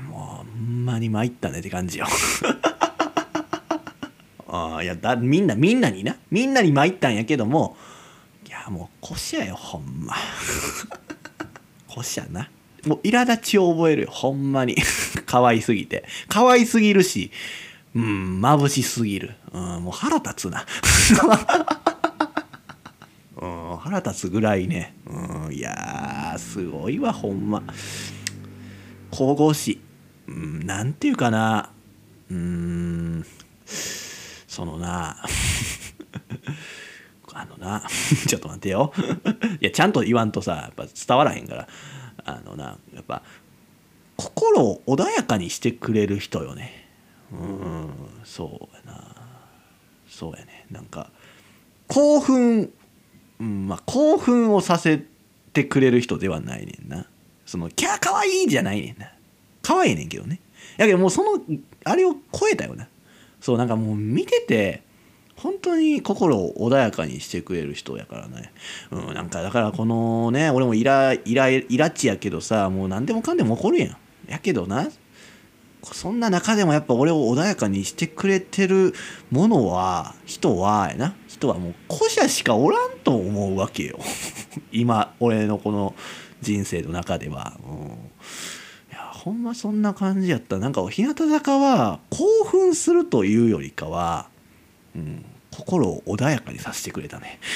ーもうほんまに参ったねって感じよ。あいやだみんなみんなにな？みんなに参ったんやけども。いやもうこしやよほんま。こしやな。もう苛立ちを覚えるよほんまに。可愛すぎて。可愛すぎるしうん眩しすぎる、うん、もう腹立つな。うん、腹立つぐらいね、うん、いやーすごいわほんま。神々しい、うん、なんていうかな。うんそのな。あのな。ちょっと待ってよ。いやちゃんと言わんとさやっぱ伝わらへんから。あのなやっぱ心を穏やかにしてくれる人よね。うんそうやな。そうやね。なんか興奮うんまあ興奮をさせてくれる人ではないねんな。そのキャーかわいいじゃないねんな。可愛いねんけどね。やけどもうそのあれを超えたよな。そうなんかもう見てて本当に心を穏やかにしてくれる人やからね、うん、なんかだからこのね俺もイライライラチやけどさもう何でもかんでも怒るやん。やけどなそんな中でもやっぱ俺を穏やかにしてくれてるものは人はやな。人はもう古者しかおらんと思うわけよ。今俺のこの人生の中では、うん、いやほんまそんな感じやった。なんか日向坂は興奮するというよりかは、うん、心を穏やかにさせてくれたね。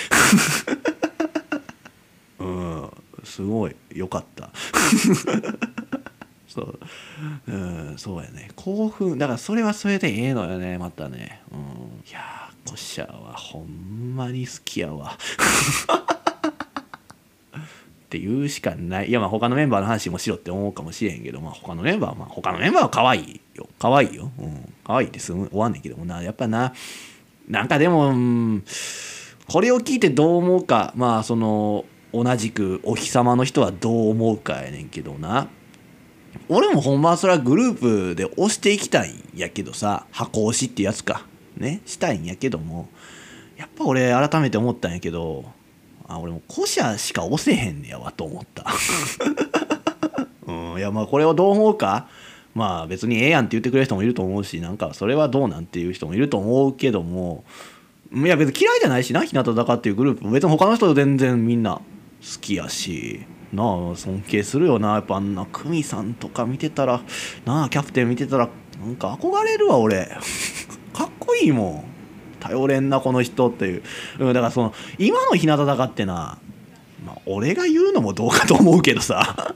うんすごいよかった。そう、うん、そうやね。興奮だからそれはそれでええのよねまたね、うん、いやーコシャはほんまに好きやわ。って言うしかない。いやまあ他のメンバーの話もしろって思うかもしれへんけどまあ他のメンバーはまあ他のメンバーは可愛いよ。可愛いよ、うん、可愛いってすぐ終わんねんけどもな。やっぱななんかでも、うん、これを聞いてどう思うか。まあその同じくお日様の人はどう思うかやねんけどな。俺もほんまはそれはグループで押していきたいんやけどさ。箱押しってやつか。ね。したいんやけども。やっぱ俺改めて思ったんやけど。あ俺も古社しか押せへんねやわと思った。うん。いやまあこれをどう思うか。まあ別にええやんって言ってくれる人もいると思うしなんかそれはどうなんていう人もいると思うけどもいや別に嫌いじゃないしな日向坂っていうグループ別に他の人全然みんな好きやしなあ尊敬するよなやっぱあんな久美さんとか見てたらなあキャプテン見てたらなんか憧れるわ俺。かっこいいもん頼れんなこの人っていう、うん、だからその今の日向坂ってな、まあ、俺が言うのもどうかと思うけどさ。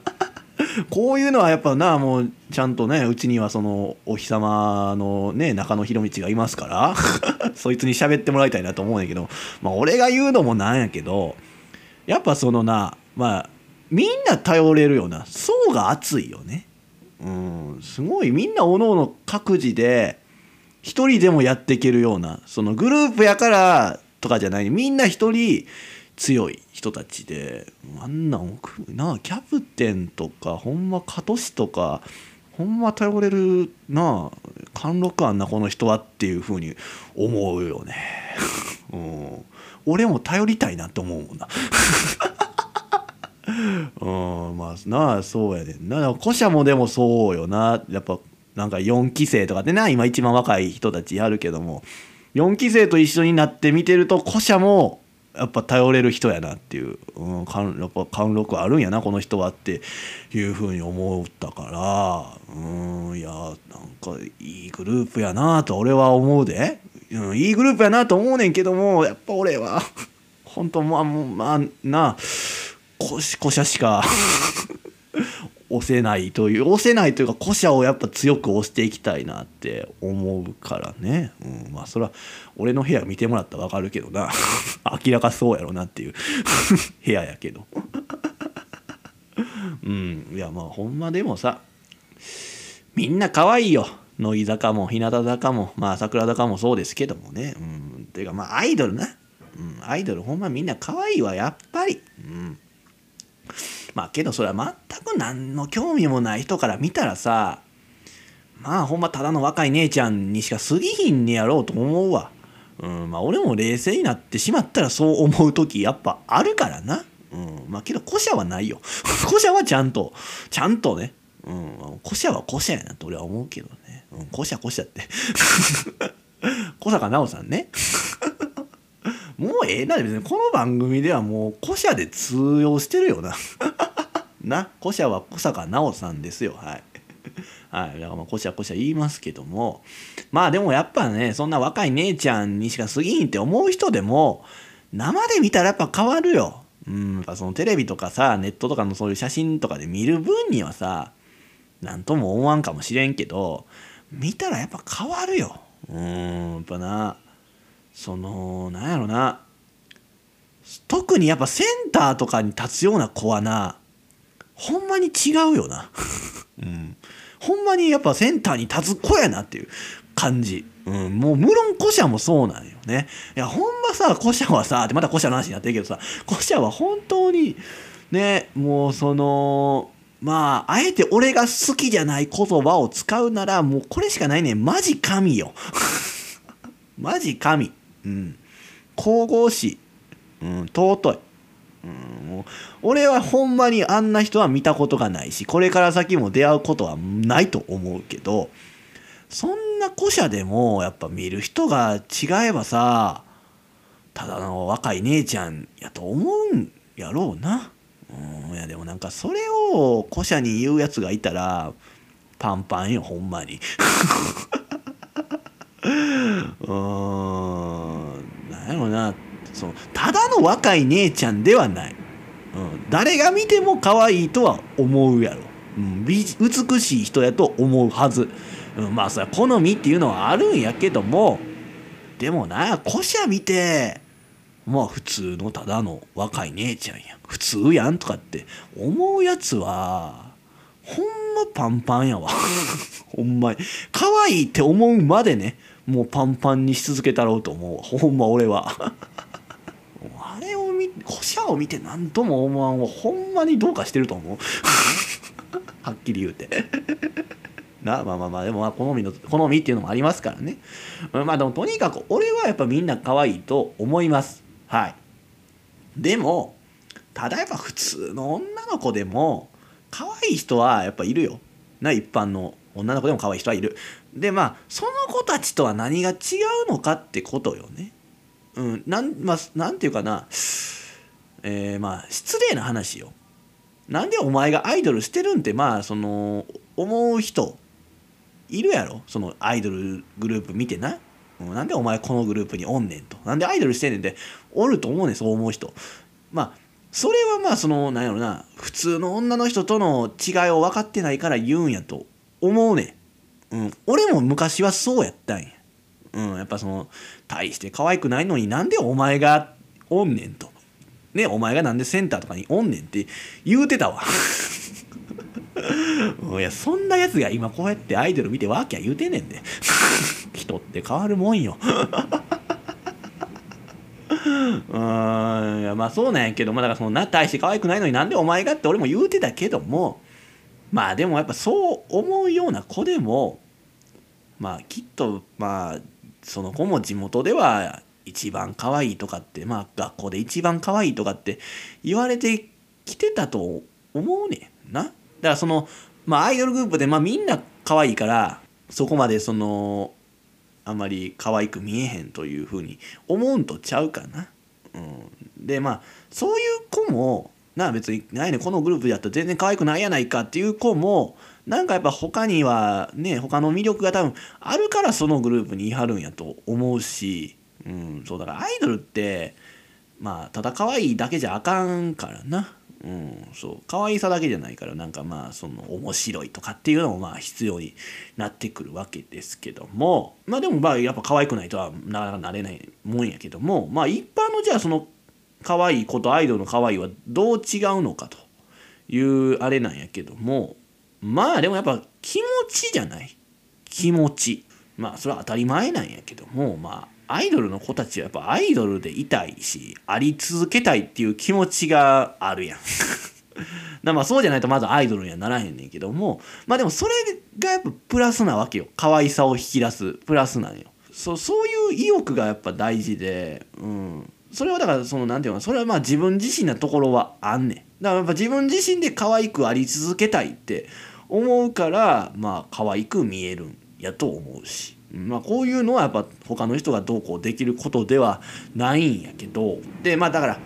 こういうのはやっぱなもうちゃんとねうちにはそのお日様のね中野博道がいますから そいつに喋ってもらいたいなと思うんやけどまあ俺が言うのもなんやけどやっぱそのなまあみんな頼れるような。層が厚いよね。うんすごい。みんなおのおの各自で一人でもやっていけるようなそのグループやからとかじゃない。みんな一人強い人たちであんなんなキャプテンとかほんま加藤氏とかほんま頼れるな貫禄あんなこの人はっていうふうに思うよね、うん、俺も頼りたいなって思うもんな。うんまあなあそうやでんな。古社もでもそうよな。やっぱなんか4期生とかでな今一番若い人たちやるけども。4期生と一緒になって見てると古社もやっぱ頼れる人やなっていう、うん、やっぱ貫禄あるんやなこの人はっていうふうに思ったからうんいやなんかいいグループやなと俺は思うで、うん、いいグループやなと思うねんけどもやっぱ俺は本当まあまあなこしこしゃしか押せないという押せないというか古社をやっぱ強く押していきたいなって思うからね、うん、まあそれは俺の部屋見てもらったら分かるけどな。明らかそうやろなっていう。部屋やけど。うん。いやまあほんまでもさみんな可愛いよ。乃木坂も日向坂もまあ桜坂もそうですけどもね。うん。ていうかまあアイドルな、うん、アイドルほんまみんな可愛いわやっぱり。うん。まあけどそれは全く何の興味もない人から見たらさまあほんまただの若い姉ちゃんにしか過ぎひんねやろうと思うわ。うんまあ俺も冷静になってしまったらそう思う時やっぱあるからな。うんまあけど古社はないよ。古社はちゃんとちゃんとね。うん、古社は古社やなと俺は思うけどね。うん、古社古社って。小坂直さんね。もうええな、別にこの番組ではもう古社で通用してるよな。な、古社は小坂直さんですよ。はい。はい。だからまあ、こしゃこしゃ言いますけども。まあでもやっぱね、そんな若い姉ちゃんにしか過ぎんって思う人でも、生で見たらやっぱ変わるよ。うん、やっぱそのテレビとかさ、ネットとかのそういう写真とかで見る分にはさ、なんとも思わんかもしれんけど、見たらやっぱ変わるよ。うん、やっぱな、その、なんやろな。特にやっぱセンターとかに立つような子はな、ほんまに違うよな。うん。ほんまにやっぱセンターに立つ子やなっていう感じ。うん、もう無論古社もそうなんよね。いや、ほんまさ、古社はさ、ってまた古社の話になってるけどさ、古社は本当に、ね、もうその、まあ、あえて俺が好きじゃない言葉を使うなら、もうこれしかないね。マジ神よ。マジ神。うん。神々しい。うん、尊い。うん、俺はほんまにあんな人は見たことがないしこれから先も出会うことはないと思うけどそんな古社でもやっぱ見る人が違えばさただの若い姉ちゃんやと思うんやろうな。うん、いやでもなんかそれを古社に言うやつがいたらパンパンよほんまに。うんなんやろな。そのただの若い姉ちゃんではない、うん、誰が見ても可愛いとは思うやろ、うん、美しい人やと思うはず、うん、まあそれは好みっていうのはあるんやけどもでもな古社見てまあ普通のただの若い姉ちゃんや普通やんとかって思うやつはほんまパンパンやわ。ほんまに。可愛いって思うまでねもうパンパンにし続けたろうと思うほんま俺は。あれを見古社を見て何とも思わんはほんまにどうかしてると思う。はっきり言うて。なまあまあまあでもまあ好みの好みっていうのもありますからね。まあでもとにかく俺はやっぱみんな可愛いと思います。はい。でもただやっぱ普通の女の子でも可愛い人はやっぱいるよな一般の女の子でも可愛い人はいるでまあその子たちとは何が違うのかってことよねうん、なん、まあ、なんていうかな、えー、まあ、失礼な話よ。なんでお前がアイドルしてるんって、まあ、その、思う人、いるやろそのアイドルグループ見てな。なんでお前このグループにおんねんと。なんでアイドルしてんねんって、おると思うねん、そう思う人。まあ、それはまあ、その、なんやろな、普通の女の人との違いを分かってないから言うんやと思うね。うん。俺も昔はそうやったんや。うん、やっぱその大して可愛くないのになんでお前がおんねんと。ね、お前がなんでセンターとかにおんねんって言うてたわ。いや、そんなやつが今こうやってアイドル見てワーキャー言うてんねんで。人って変わるもんよ。うんいやまあそうなんやけどまあだからそのな大して可愛くないのになんでお前がって俺も言うてたけどもまあでもやっぱそう思うような子でもまあきっとまあその子も地元では一番可愛いとかってまあ学校で一番可愛いとかって言われてきてたと思うねんな。だからそのまあアイドルグループでまあみんな可愛いからそこまでそのあんまり可愛く見えへんというふうに思うんとちゃうかな。うん、でまあそういう子もな別にないねこのグループやったら全然可愛くないやないかっていう子もなんかやっぱ他にはね他の魅力が多分あるからそのグループにいはるんやと思うし、うん、そうだからアイドルってまあただ可愛いだけじゃあかんからな。うん、そう。可愛さだけじゃないからなんかまあその面白いとかっていうのもまあ必要になってくるわけですけども。まあでもまあやっぱ可愛くないとはなかなかなれないもんやけどもまあ一般のじゃあその可愛い子とアイドルの可愛いはどう違うのかというあれなんやけども。まあでもやっぱ気持ちじゃない？気持ち。まあそれは当たり前なんやけども。まあアイドルの子たちはやっぱアイドルでいたいしあり続けたいっていう気持ちがあるやん。まあそうじゃないとまずアイドルにはならへんねんけどもまあでもそれがやっぱプラスなわけよ。可愛さを引き出すプラスなんよ。そうそういう意欲がやっぱ大事でうん。それはだからそのなんていうのそれはまあ自分自身なところはあんねん。だからやっぱ自分自身で可愛くあり続けたいって思うからまあ可愛く見えるんやと思うし。まあこういうのはやっぱ他の人がどうこうできることではないんやけどでまあだから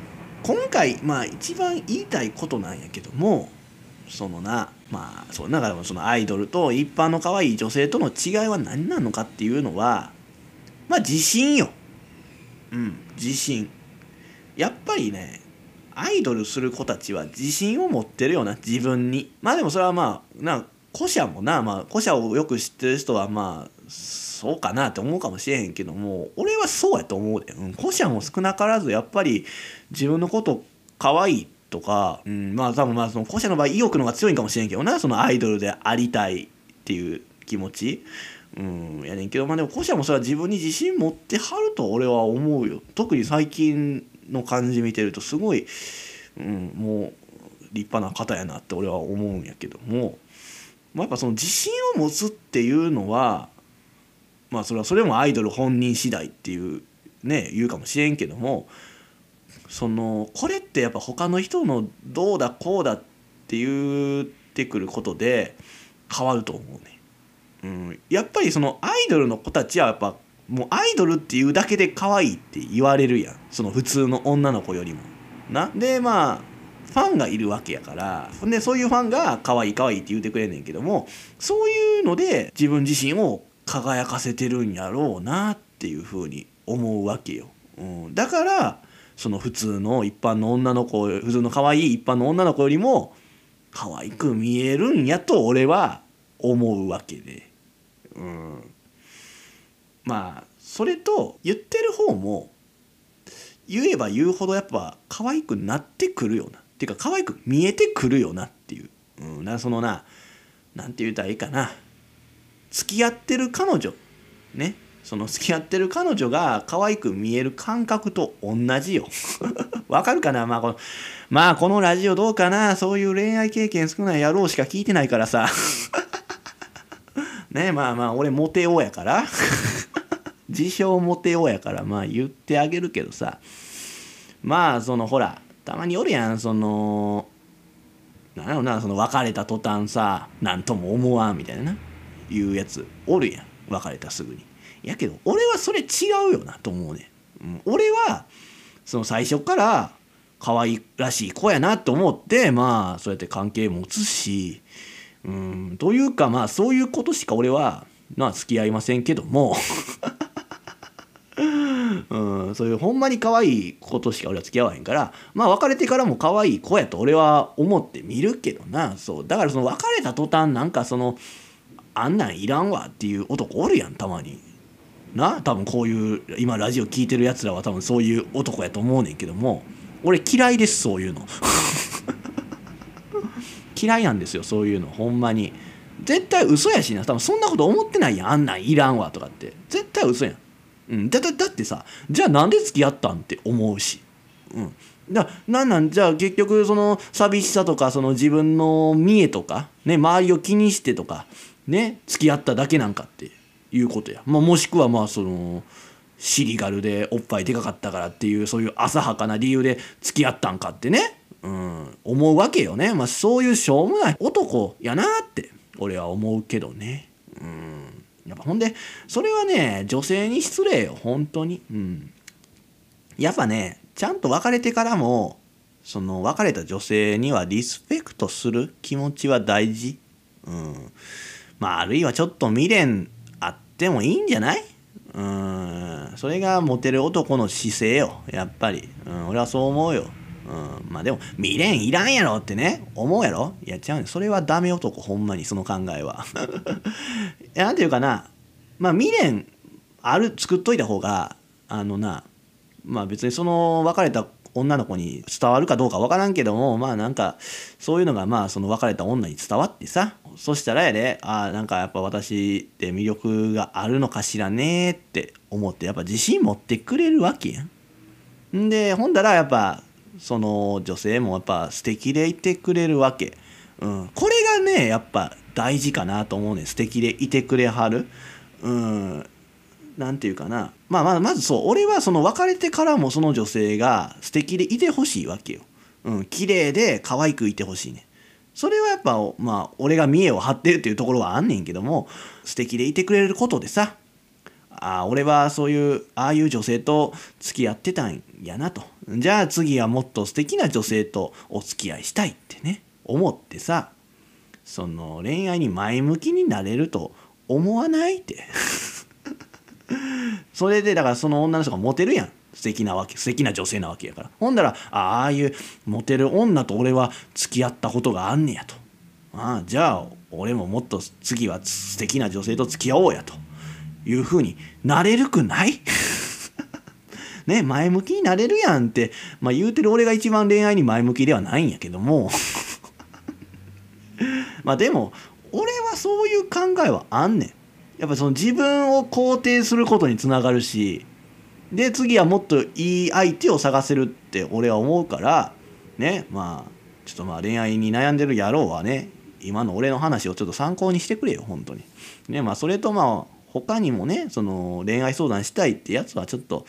今回まあ一番言いたいことなんやけどもそのなまあそうだからそのアイドルと一般の可愛い女性との違いは何なのかっていうのはまあ自信よ。うん自信。やっぱりねアイドルする子たちは自信を持ってるよな自分に。まあでもそれはまあな古社もなまあ古社をよく知ってる人はまあそうかなって思うかもしれへんけども俺はそうやと思うで、うん、古社も少なからずやっぱり自分のこと可愛いとか、うん、まあ多分まあその古社の場合意欲の方が強いんかもしれんけどなそのアイドルでありたいっていう気持ち？うんやねんけどまあでも古社もそれは自分に自信持ってはると俺は思うよ。特に最近の感じ見てるとすごい、うん、もう立派な方やなって俺は思うんやけども、まあ、やっぱその自信を持つっていうのはまあそれはそれもアイドル本人次第っていうね言うかもしれんけどもそのこれってやっぱ他の人のどうだこうだって言ってくることで変わると思うね。うん、やっぱりそのアイドルの子たちはやっぱもうアイドルっていうだけで可愛いって言われるやんその普通の女の子よりも。なでまあファンがいるわけやからでそういうファンが可愛い可愛いって言うてくれんねんけどもそういうので自分自身を輝かせてるんやろうなっていうふうに思うわけよ。うん、だからその普通の一般の女の子普通の可愛い一般の女の子よりも可愛く見えるんやと俺は思うわけで。うん、まあそれと言ってる方も言えば言うほどやっぱ可愛くなってくるよな。っていうか可愛く見えてくるよなっていう、うん、なそのな何て言うたらいいかな。付き合ってる彼女。ね。その付き合ってる彼女が可愛く見える感覚と同じよ。わかるかな？まあこのまあこのラジオどうかな？そういう恋愛経験少ない野郎しか聞いてないからさ。ねまあまあ俺モテ王やから。自称モテ王やからまあ言ってあげるけどさ。まあそのほらたまにおるやん。そのなんやろな？その別れた途端さ何とも思わんみたいな。いうやつおるやん。別れたすぐに。やけど俺はそれ違うよなと思うね、うん、俺はその最初から可愛らしい子やなと思ってまあそうやって関係持つしうん。というかまあそういうことしか俺はまあ付き合いませんけども。うん、そういうほんまに可愛い子としか俺は付き合わへんからまあ別れてからも可愛い子やと俺は思って見るけどな。そう。だからその別れた途端なんかそのあんなんいらんわっていう男おるやんたまに。な？多分こういう今ラジオ聞いてるやつらは多分そういう男やと思うねんけども。俺嫌いですそういうの。嫌いなんですよそういうの。ほんまに。絶対嘘やしな。多分そんなこと思ってないやん。あんなんいらんわとかって。絶対嘘やん、うん、だだだってさじゃあなんで付き合ったんって思うし。うん。だなんなん？じゃあ結局その寂しさとかその自分の見栄とかね周りを気にしてとかね付き合っただけなんかっていうことや、まあ、もしくはまあそのシリガルでおっぱいでかかったからっていうそういう浅はかな理由で付き合ったんかってね、うん、思うわけよね、まあ、そういうしょうもない男やなって俺は思うけどね。うん。やっぱほんでそれはね女性に失礼よ。本当に。うん、やっぱねちゃんと別れてからもその別れた女性にはリスペクトする気持ちは大事。うん。まああるいはちょっと未練あってもいいんじゃない？うん。それがモテる男の姿勢よやっぱり、うん、俺はそう思うよ、うん、まあでも未練いらんやろってね思うやろ？いや違うそれはダメ男ほんまにその考えは。なんていうかなまあ未練ある作っといた方があのなまあ別にその別れた女の子に伝わるかどうか分からんけどもまあなんかそういうのがまあその別れた女に伝わってさそしたらやでああなんかやっぱ私って魅力があるのかしらねって思ってやっぱ自信持ってくれるわけやん。でほんだらやっぱその女性もやっぱ素敵でいてくれるわけ、うん、これがねやっぱ大事かなと思うね素敵でいてくれはる。うん。なんていうかな。まあまあまずそう俺はその別れてからもその女性が素敵でいてほしいわけよ。うん。綺麗で可愛くいてほしいね。それはやっぱまあ俺が見栄を張ってるっていうところはあんねんけども素敵でいてくれることでさあ俺はそういうああいう女性と付き合ってたんやなと。じゃあ次はもっと素敵な女性とお付き合いしたいってね思ってさその恋愛に前向きになれると思わないって。それでだからその女の人がモテるやん。素敵なわけ素敵な女性なわけやから。ほんだらああいうモテる女と俺は付き合ったことがあんねやと。ああじゃあ俺ももっと次は素敵な女性と付き合おうやと。いうふうになれるくない？ね前向きになれるやんって、まあ、言うてる俺が一番恋愛に前向きではないんやけども。まあでも俺はそういう考えはあんねん。やっぱその自分を肯定することにつながるしで次はもっといい相手を探せるって俺は思うからねまあちょっとまあ恋愛に悩んでる野郎はね今の俺の話をちょっと参考にしてくれよ本当に。ねまあそれとまあ他にもねその恋愛相談したいってやつはちょっと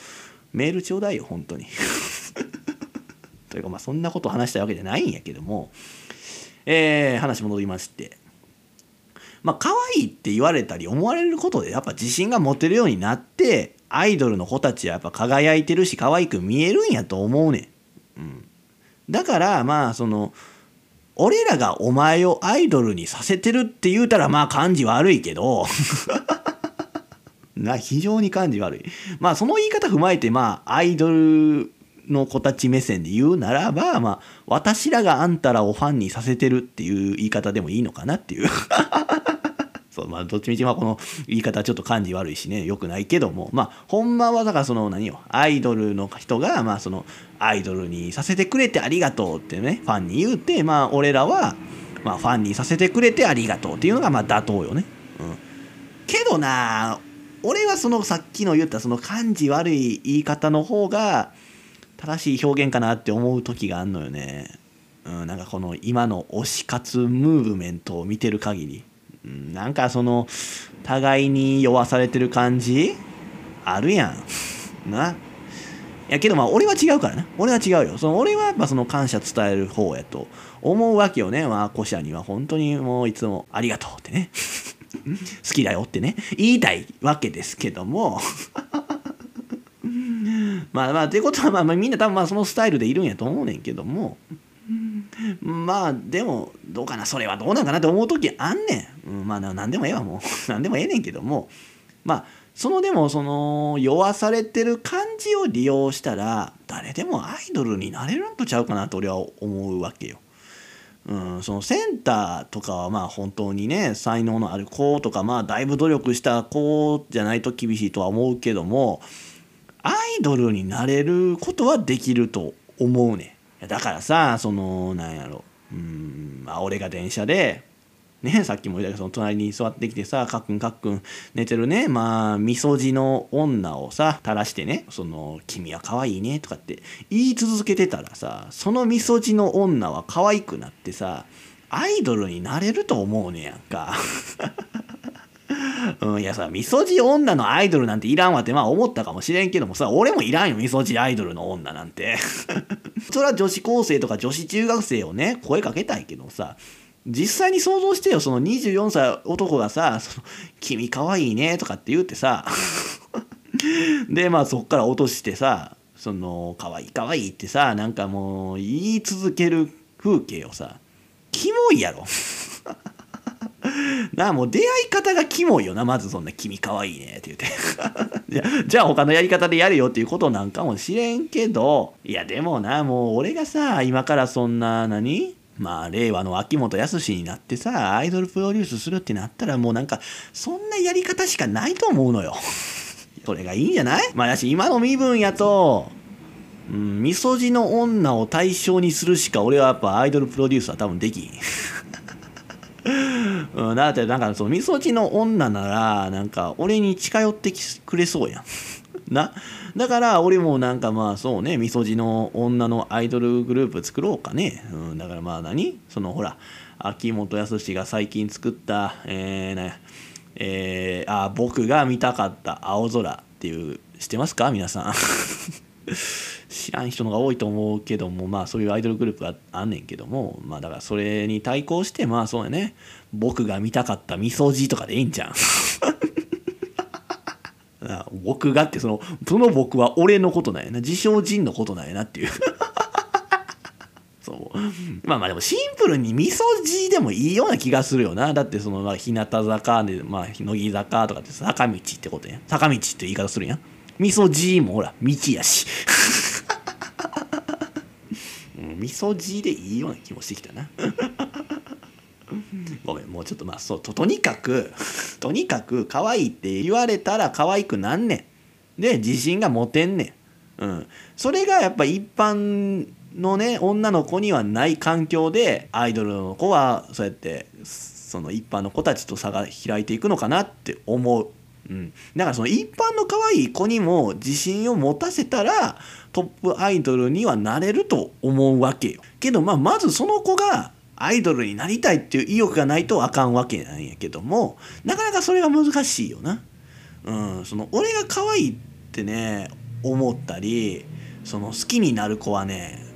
メールちょうだいよ本当に。というかまあそんなこと話したいわけじゃないんやけどもえー、話戻りましてまあ可愛いって言われたり思われることでやっぱ自信が持てるようになってアイドルの子たちはやっぱ輝いてるし可愛く見えるんやと思うねん。うん、だからまあその俺らがお前をアイドルにさせてるって言うたらまあ感じ悪いけど な非常に感じ悪い。まあその言い方踏まえてまあアイドルの子たち目線で言うならばまあ私らがあんたらをファンにさせてるっていう言い方でもいいのかなっていうそうまあどっちみちまあこの言い方ちょっと感じ悪いしねよくないけどもまあほんまはだからその何よアイドルの人がまあそのアイドルにさせてくれてありがとうってねファンに言うてまあ俺らはまあファンにさせてくれてありがとうっていうのがまあ妥当よね。うん、けどな俺はそのさっきの言ったその感じ悪い言い方の方が正しい表現かなって思う時があんのよね。うん、なんかこの今の推し活ムーブメントを見てる限りなんかその互いに酔わされてる感じ？あるやん。な。やけどまあ俺は違うからな。俺は違うよ。その俺はやっぱその感謝伝える方やと思うわけよね。まあ古社には本当にもういつもありがとうってね。好きだよってね。言いたいわけですけども まあまあということはまあみんな多分まあそのスタイルでいるんやと思うねんけどもまあでもどうかな。それはどうなんかなって思う時あんねん、うん、まあ何でもええわもう。何でもええねんけども。まあそのでもその弱されてる感じを利用したら誰でもアイドルになれるんとちゃうかなと俺は思うわけよ。うん、そのセンターとかはまあ本当にね才能のある子とかまあだいぶ努力した子じゃないと厳しいとは思うけどもアイドルになれることはできると思うねやだからさそのなんやろ。うんまあ俺が電車でねさっきも言ったけどその隣に座ってきてさかっくんかっくん寝てるねまあみそじの女をさ垂らしてねその「君は可愛いね」とかって言い続けてたらさそのみそじの女は可愛くなってさアイドルになれると思うねやんか。うん、いやさ、みそじ女のアイドルなんていらんわってまあ思ったかもしれんけどもさ、俺もいらんよ、みそじアイドルの女なんて。それは女子高生とか女子中学生をね、声かけたいけどさ、実際に想像してよ、その24歳男がさ、その君かわいいねとかって言うてさ、で、まあそっから落としてさ、その、かわいいかわいいってさ、なんかもう言い続ける風景をさ、キモいやろ。なあもう出会い方がキモいよなまずそんな「君かわいいね」って言って。じゃじゃあ他のやり方でやれよっていうことなんかもしれんけどいやでもなもう俺がさ今からそんな何？まあ令和の秋元康になってさアイドルプロデュースするってなったらもうなんかそんなやり方しかないと思うのよ。それがいいんじゃない？まあだし今の身分やとうん、みそじの女を対象にするしか俺はやっぱアイドルプロデュースは多分できん。うん、だってなんかそのみそじの女ならなんか俺に近寄ってくれそうやん。なだから俺もなんかまあそうねみそじの女のアイドルグループ作ろうかね、うん、だからまあ何？そのほら秋元康が最近作ったえー、ねえー、あ僕が見たかった青空っていう知ってますか？皆さん。知らん人のが多いと思うけどもまあそういうアイドルグループがあんねんけどもまあだからそれに対抗してまあそうやね。僕が見たかったみそじとかでいいんじゃん 僕がってそのその僕は俺のことなんやな。自称人のことなんやなっていう。そう。まあまあでもシンプルにみそじでもいいような気がするよな。だってそのまあ日向坂でまあ乃木坂とかって坂道ってことや。坂道って言い方するや。んみそじもほら道やし。みそじでいいような気もしてきたな。ごめんもうちょっとまあそうととにかく とにかく可愛いって言われたら可愛くなんねん。で自信が持てんねん。うん。それがやっぱ一般のね女の子にはない環境でアイドルの子はそうやってその一般の子たちと差が開いていくのかなって思う。うん、だからその一般の可愛い子にも自信を持たせたらトップアイドルにはなれると思うわけよ。けどまあまずその子がアイドルになりたいっていう意欲がないとあかんわけなんやけどもなかなかそれが難しいよな。うん、その俺が可愛いってね思ったりその好きになる子はね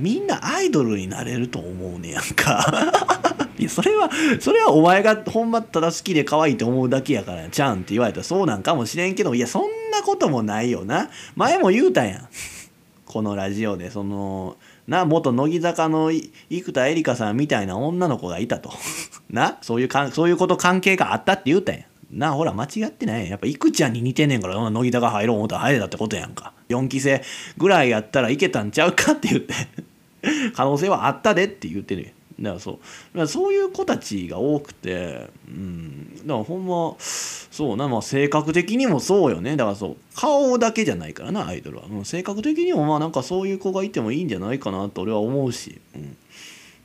みんなアイドルになれると思うねやんか。いやそれはそれはお前がほんまただ好きで可愛いと思うだけやからちゃんって言われたらそうなんかもしれんけどいやそんなこともないよな。前も言うたやん。このラジオでそのな元乃木坂の生田絵梨花さんみたいな女の子がいたと。なそういうかそういうこと関係があったって言うたやん。なほら間違ってないやん。やっぱいくちゃんに似てんねんから乃木坂入ろう思ったら入れたってことやんか。4期生ぐらいやったらいけたんちゃうかって言って。可能性はあったでって言ってる。だからそう。だからそういう子たちが多くてうん。だからほんまそうなまあ性格的にもそうよね。だからそう。顔だけじゃないからなアイドルは、うん、性格的にもまあなんかそういう子がいてもいいんじゃないかなと俺は思うし、うん、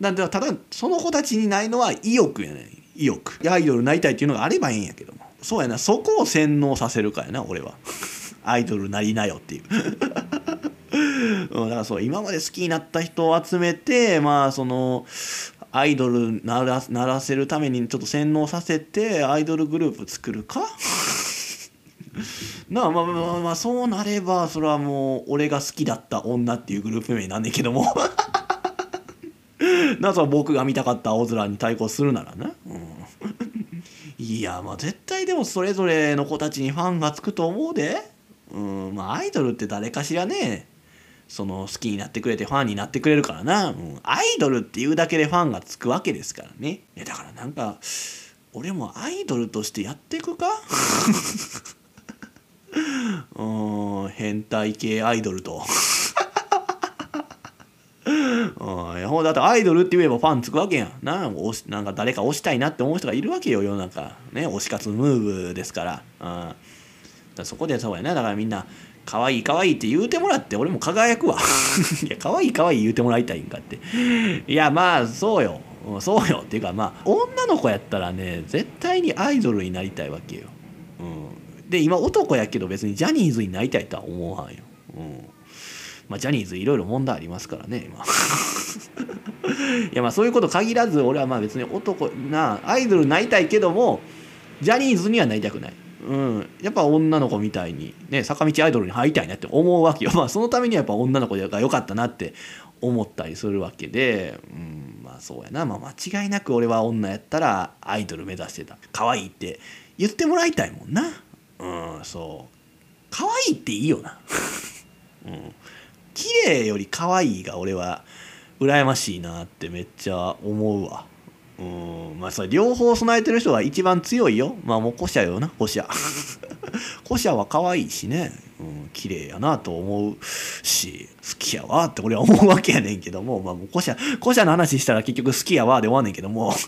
だただその子たちにないのは意欲やね意欲。アイドルになりたいっていうのがあればいいんやけども。そうやな。そこを洗脳させるかやな俺は。アイドルなりなよっていう、だからそう今まで好きになった人を集めてまあそのアイドルならならせるためにちょっと洗脳させてアイドルグループ作るか？なあまあまあまあそうなればそれはもう俺が好きだった女っていうグループ名になんねんけども。なそ僕が見たかった青空に対抗するならな、うん、いやまあ絶対でもそれぞれの子たちにファンがつくと思うで。うんまあアイドルって誰かしらね。その好きになってくれてファンになってくれるからな、うん、アイドルっていうだけでファンがつくわけですからね。いやだからなんか俺もアイドルとしてやっていくか？うん。変態系アイドルと。うん、ほだってアイドルって言えばファンつくわけやんな。なんか誰か推したいなって思う人がいるわけよ世の中。ね推し活ムーブですから,、うん、だそこでそうやな。だからみんな可愛い可愛いって言うてもらって俺も輝くわ。いや可愛い可愛い言うてもらいたいんかって。いやまあそうよ。そうよ。っていうかまあ女の子やったらね絶対にアイドルになりたいわけよ、うん、で今男やけど別にジャニーズになりたいとは思わんよ、うん。まあ、ジャニーズいろいろ問題ありますからね今。いやまあそういうこと限らず俺はまあ別に男なアイドルになりたいけどもジャニーズにはなりたくないうん、やっぱ女の子みたいに、ね、坂道アイドルに入りたいなって思うわけよ、まあ、そのためにはやっぱ女の子が良かったなって思ったりするわけで、うん、まあそうやな、まあ、間違いなく俺は女やったらアイドル目指してた。可愛いって言ってもらいたいもんな。うんそう。可愛いっていいよな。うん。綺麗より可愛いが俺は羨ましいなってめっちゃ思うわ。うん。まあそれ両方備えてる人が一番強いよ。まあもうコシャよなコシャコシャは可愛いしね、うん、綺麗やなと思うし好きやわって俺は思うわけやねんけども。まあもうコシャコシャの話したら結局好きやわで終わんねんけども。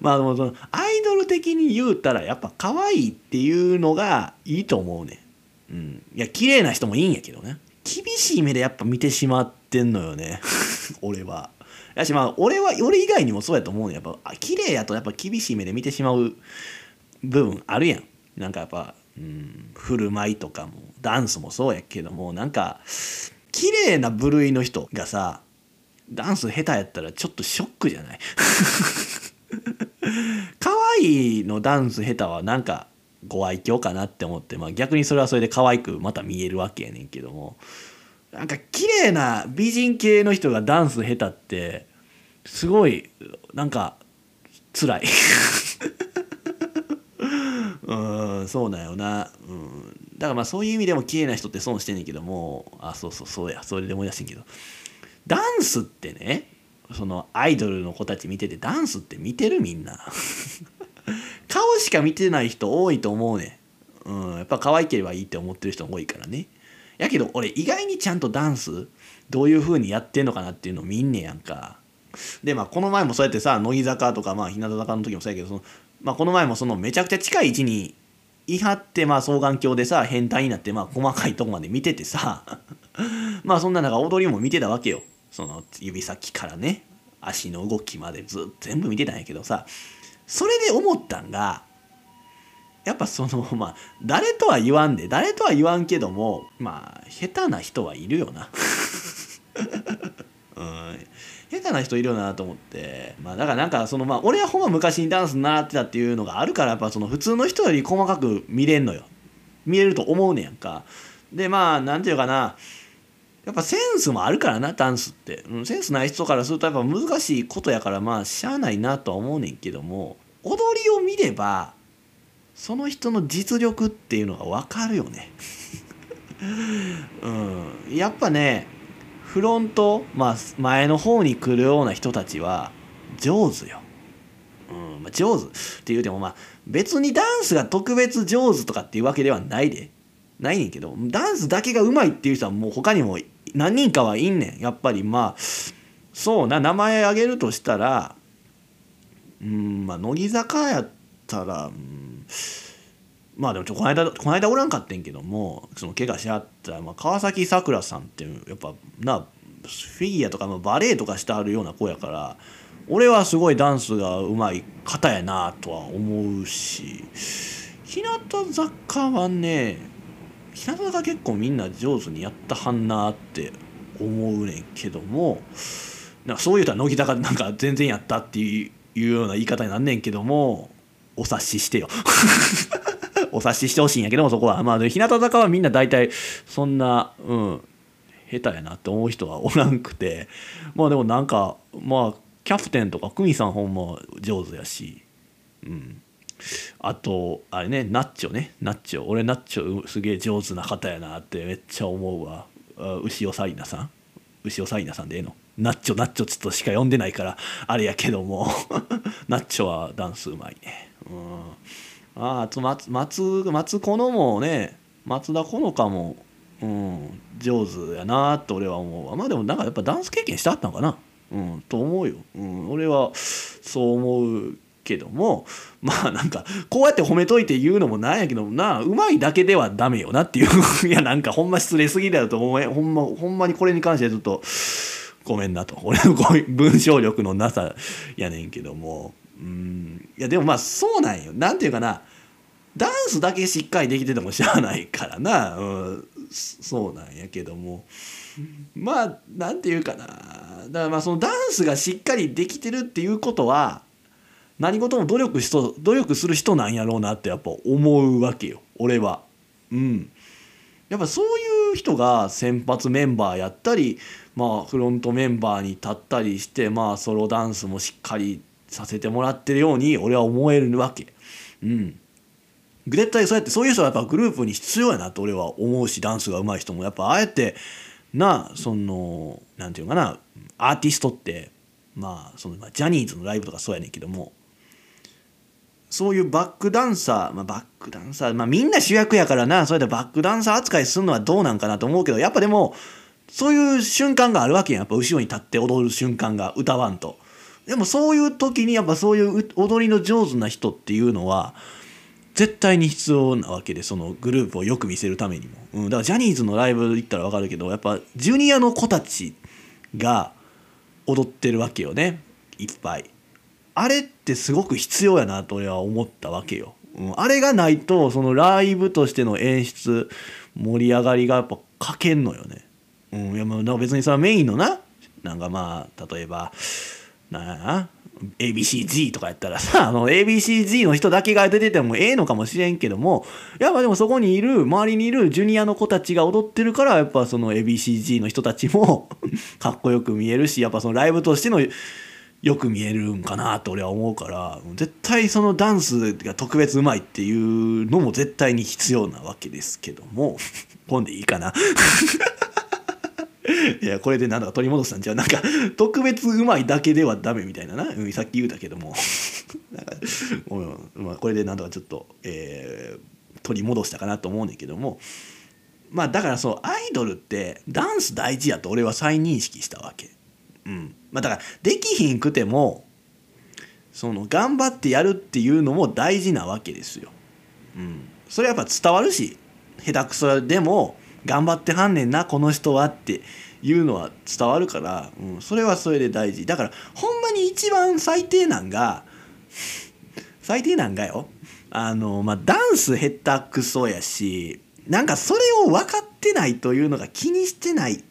まあでもそのアイドル的に言うたらやっぱ可愛いっていうのがいいと思うね、うん、いや綺麗な人もいいんやけどね。厳しい目でやっぱ見てしまってんのよね。俺は。やしまあ俺は俺以外にもそうやと思うねやっぱ綺麗やとやっぱ厳しい目で見てしまう部分あるやん。なんかやっぱうん、振る舞いとかもダンスもそうやけどもなんか綺麗な部類の人がさダンス下手やったらちょっとショックじゃない？可愛いのダンス下手はなんかご愛嬌かなって思って、まあ、逆にそれはそれで可愛くまた見えるわけやねんけどもなんか綺麗な美人系の人がダンス下手ってすごいなんか辛い。うんそうだよな、うん、だからまあそういう意味でも綺麗な人って損してんねんけども。あそうそうそうや。それで思い出してんけど。ダンスってねそのアイドルの子たち見ててダンスって見てるみんな。顔しか見てない人多いと思うねん、うん、やっぱ可愛ければいいって思ってる人多いからね。やけど俺意外にちゃんとダンスどういう風にやってんのかなっていうのを見んねやんか。でまあこの前もそうやってさ乃木坂とかまあ日向坂の時もそうやけどその、まあ、この前もそのめちゃくちゃ近い位置にいはってまあ双眼鏡でさ変態になってまあ細かいとこまで見ててさ まあそんな中踊りも見てたわけよ。その指先からね。足の動きまでずっと全部見てたんやけどさ。それで思ったんがやっぱその まあ誰とは言わんで誰とは言わんけどもまあ下手な人はいるよな。うん。下手な人いるよなと思って。まあだからなんかそのまあ俺はほんま昔にダンス習ってたっていうのがあるからやっぱその普通の人より細かく見れんのよ。見れると思うねやんか。でまあなんていうかな。やっぱセンスもあるからなダンスって、うん、センスない人からするとやっぱ難しいことやからまあしゃあないなとは思うねんけども。踊りを見ればその人の実力っていうのが分かるよね。うん。やっぱねフロント、まあ、前の方に来るような人たちは上手よ。うん。まあ、上手。っていうてもまあ別にダンスが特別上手とかっていうわけではないで。ないねんけどダンスだけがうまいっていう人はもう他にも何人かはいんねん。やっぱりまあそうな。名前挙げるとしたらうんまあ乃木坂やったら、うん、まあでもちょこの間この間おらんかってんけどもその怪我しはった、まあ、川崎さくらさんってやっぱなフィギュアとかのバレエとかしてあるような子やから俺はすごいダンスがうまい方やなとは思うし日向坂はね日向坂結構みんな上手にやったはんなって思うねんけどもなんかそう言うたら乃木坂なんか全然やったっていうような言い方になんねんけどもお察ししてよ。お察ししてほしいんやけどもそこはまあ日向坂はみんな大体そんなうん下手やなって思う人はおらんくて。まあでもなんかまあキャプテンとか久美さんほんま上手やし。うん。あとあれねナッチョね。ナッチョ。俺ナッチョすげえ上手な方やなってめっちゃ思うわ。牛尾紗理奈さん。牛尾紗理奈さんでええの？ナッチョナッチョちょっとしか呼んでないからあれやけども。ナッチョはダンスうまいね。うん。ああ松松松子のもね松田好花もうん上手やなって俺は思うわ。まあでもなんかやっぱダンス経験してはったんかな。うんと思うよ、うん、俺はそう思うけどもまあなんかこうやって褒めといて言うのもなんやけどなうまいだけではダメよなっていう。いやなんかほんま失礼すぎだよと思うほんまほんまにこれに関してちょっとごめんなと。俺の文章力のなさやねんけども。うん。いやでもまあそうなんよ。なんていうかな。ダンスだけしっかりできててもしゃあないからな、うん、そうなんやけども。まあなんていうかな。だからまあそのダンスがしっかりできてるっていうことは何事も努力しと努力する人なんやろうなってやっぱ思うわけよ。俺は。うん。やっぱそういう人が先発メンバーやったりまあフロントメンバーに立ったりしてまあソロダンスもしっかりさせてもらってるように俺は思えるわけ。うん。絶対そうやってそういう人はやっぱグループに必要やなと俺は思うしダンスが上手い人もやっぱああやってなその何て言うかなアーティストってまあそのジャニーズのライブとかそうやねんけどもそういうバックダンサー、まあ、バックダンサー、まあ、みんな主役やからな、それでバックダンサー扱いするのはどうなんかなと思うけど、やっぱでも、そういう瞬間があるわけやん。やっぱ後ろに立って踊る瞬間が歌わんと。でもそういう時にやっぱそういう踊りの上手な人っていうのは、絶対に必要なわけで、そのグループをよく見せるためにも。うん、だからジャニーズのライブ行ったらわかるけど、やっぱジュニアの子たちが踊ってるわけよね。いっぱい。あれってすごく必要やなと俺は思ったわけよ。うん、あれがないとそのライブとしての演出盛り上がりがやっぱ欠けんのよね。うん、いやまあ別にそれはメインのななんかまあ例えばなんや ABCG とかやったらさ あの ABCG の人だけが出ててもええのかもしれんけどもやっぱでもそこにいる周りにいるジュニアの子たちが踊ってるからやっぱその ABCG の人たちも かっこよく見えるしやっぱそのライブとしてのよく見えるんかなと俺は思うから絶対そのダンスが特別うまいっていうのも絶対に必要なわけですけども 今でいいかな。いやこれでなんだか取り戻したんじゃなんか特別うまいだけではダメみたいなな、うん、さっき言うたけども。なんか、うんまあ、これでなんとかちょっと、えー、取り戻したかなと思うねんけども。まあだからそうアイドルってダンス大事やと俺は再認識したわけ。うん。まあ、だからできひんくてもその頑張ってやるっていうのも大事なわけですよ。うん、それはやっぱ伝わるし下手くそでも頑張ってはんねんなこの人はっていうのは伝わるから、うん、それはそれで大事。だからほんまに一番最低なんが最低なんがよ。あのまあダンス下手くそやしなんかそれを分かってないというのが気にしてない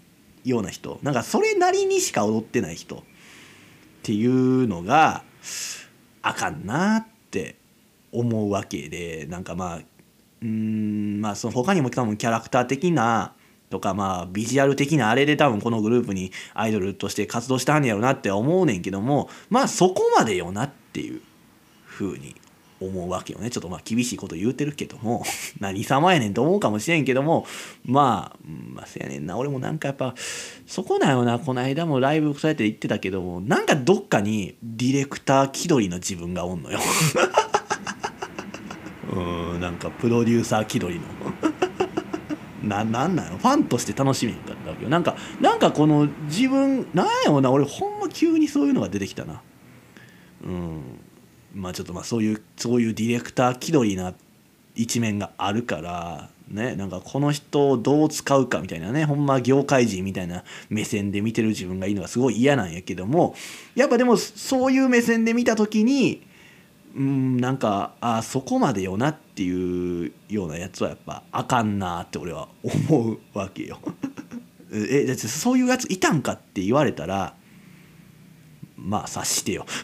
ような人。なんかそれなりにしか踊ってない人。っていうのがあかんなって思うわけでなんかまあうんまあその他にも多分キャラクター的なとかまあビジュアル的なあれで多分このグループにアイドルとして活動したんやろなって思うねんけどもまあそこまでよなっていう風に思うわけよね。ちょっとまあ厳しいこと言うてるけども。何様やねんと思うかもしれんけどもまあまあせやねんな。俺もなんかやっぱそこだよな。この間もライブそうやって言ってたけどもなんかどっかにディレクター気取りの自分がおんのよ。うんなんかプロデューサー気取りの。ななんなのファンとして楽しみだったわけよ。なんかなんかこの自分なんやろな？俺ほんま急にそういうのが出てきたな。うん。まあちょっとまあそういうそういうディレクター気取りな一面があるからね？なんかこの人をどう使うかみたいなね。ほんま業界人みたいな目線で見てる自分がいいのがすごい嫌なんやけども。やっぱでもそういう目線で見た時にうんなんかあそこまでよなっていうようなやつはやっぱあかんなって俺は思うわけよ。えだってそういうやついたんかって言われたらまあ察してよ。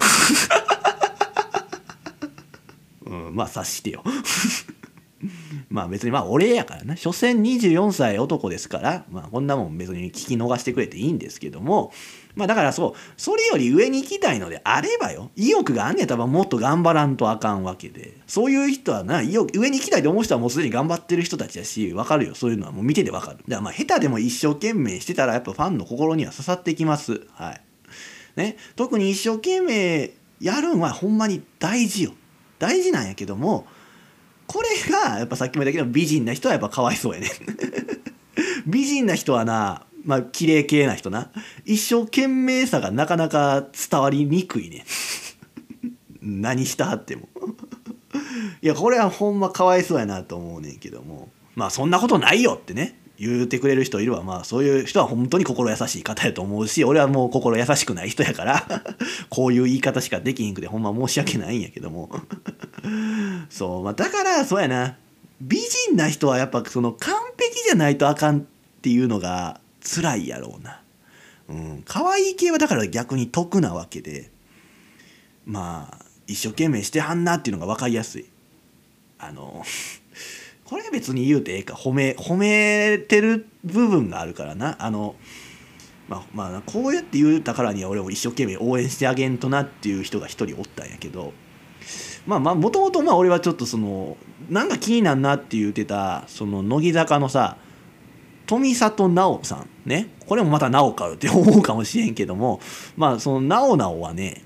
うん、まあ察してよ。まあ別にまあ俺やからな所詮24歳男ですからまあこんなもん別に聞き逃してくれていいんですけどもまあだからそうそれより上に行きたいのであればよ。意欲があんねやったらもっと頑張らんとあかんわけで。そういう人はな意欲上に行きたいと思う人はもうすでに頑張ってる人たちだしわかるよ。そういうのはもう見ててわかる。だからまあ下手でも一生懸命してたらやっぱファンの心には刺さってきます。はい。ね。特に一生懸命やるんはほんまに大事よ。大事なんやけどもこれがやっぱさっきも言ったけど美人な人はやっぱかわいそうやね。美人な人はなまあ綺麗系な人な。一生懸命さがなかなか伝わりにくいね。何したはっても。いやこれはほんまかわいそうやなと思うねんけども。まあそんなことないよってね。言うてくれる人いるわ。まあそういう人は本当に心優しい方やと思うし俺はもう心優しくない人やから。こういう言い方しかできひんくてほんま申し訳ないんやけども。そう、まあ、だからそうやな。美人な人はやっぱその完璧じゃないとあかんっていうのが辛いやろうな。うん、可愛い系はだから逆に得なわけで。まあ一生懸命してはんなっていうのが分かりやすい。あの これ別に言うてええか。褒め褒めてる部分があるからな。あのまあまあこうやって言うたからには俺も一生懸命応援してあげんとなっていう人が一人おったんやけど。まあまあもともとまあ俺はちょっとそのなんか気になんなって言うてたその乃木坂のさ富里直さんね。これもまた直かよって思うかもしれんけどもまあその直直はね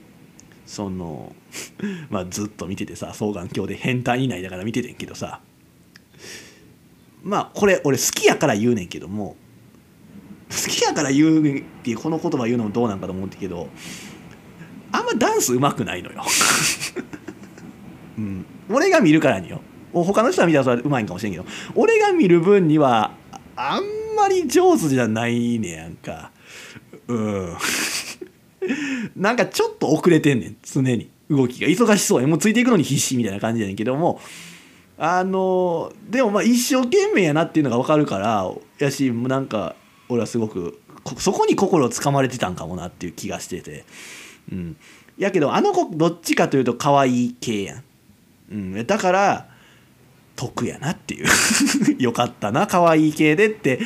その まあずっと見ててさ双眼鏡で変態以内だから見ててんけどさまあこれ俺好きやから言うねんけども好きやから言うっていうこの言葉言うのもどうなんかと思うんだけどあんまダンスうまくないのよ。うん、俺が見るからによ。他の人は見たらそれうまいんかもしれんけど俺が見る分にはあんまり上手じゃないねやんか。うん。なんかちょっと遅れてんねん常に。動きが。忙しそうや。もうついていくのに必死みたいな感じやねんけども。あのでもまあ一生懸命やなっていうのが分かるからやしなんか俺はすごくそこに心をつかまれてたんかもなっていう気がしてて。うん。やけどあの子どっちかというと可愛い系やん、うん、だから得やなっていう。よかったな可愛い系でって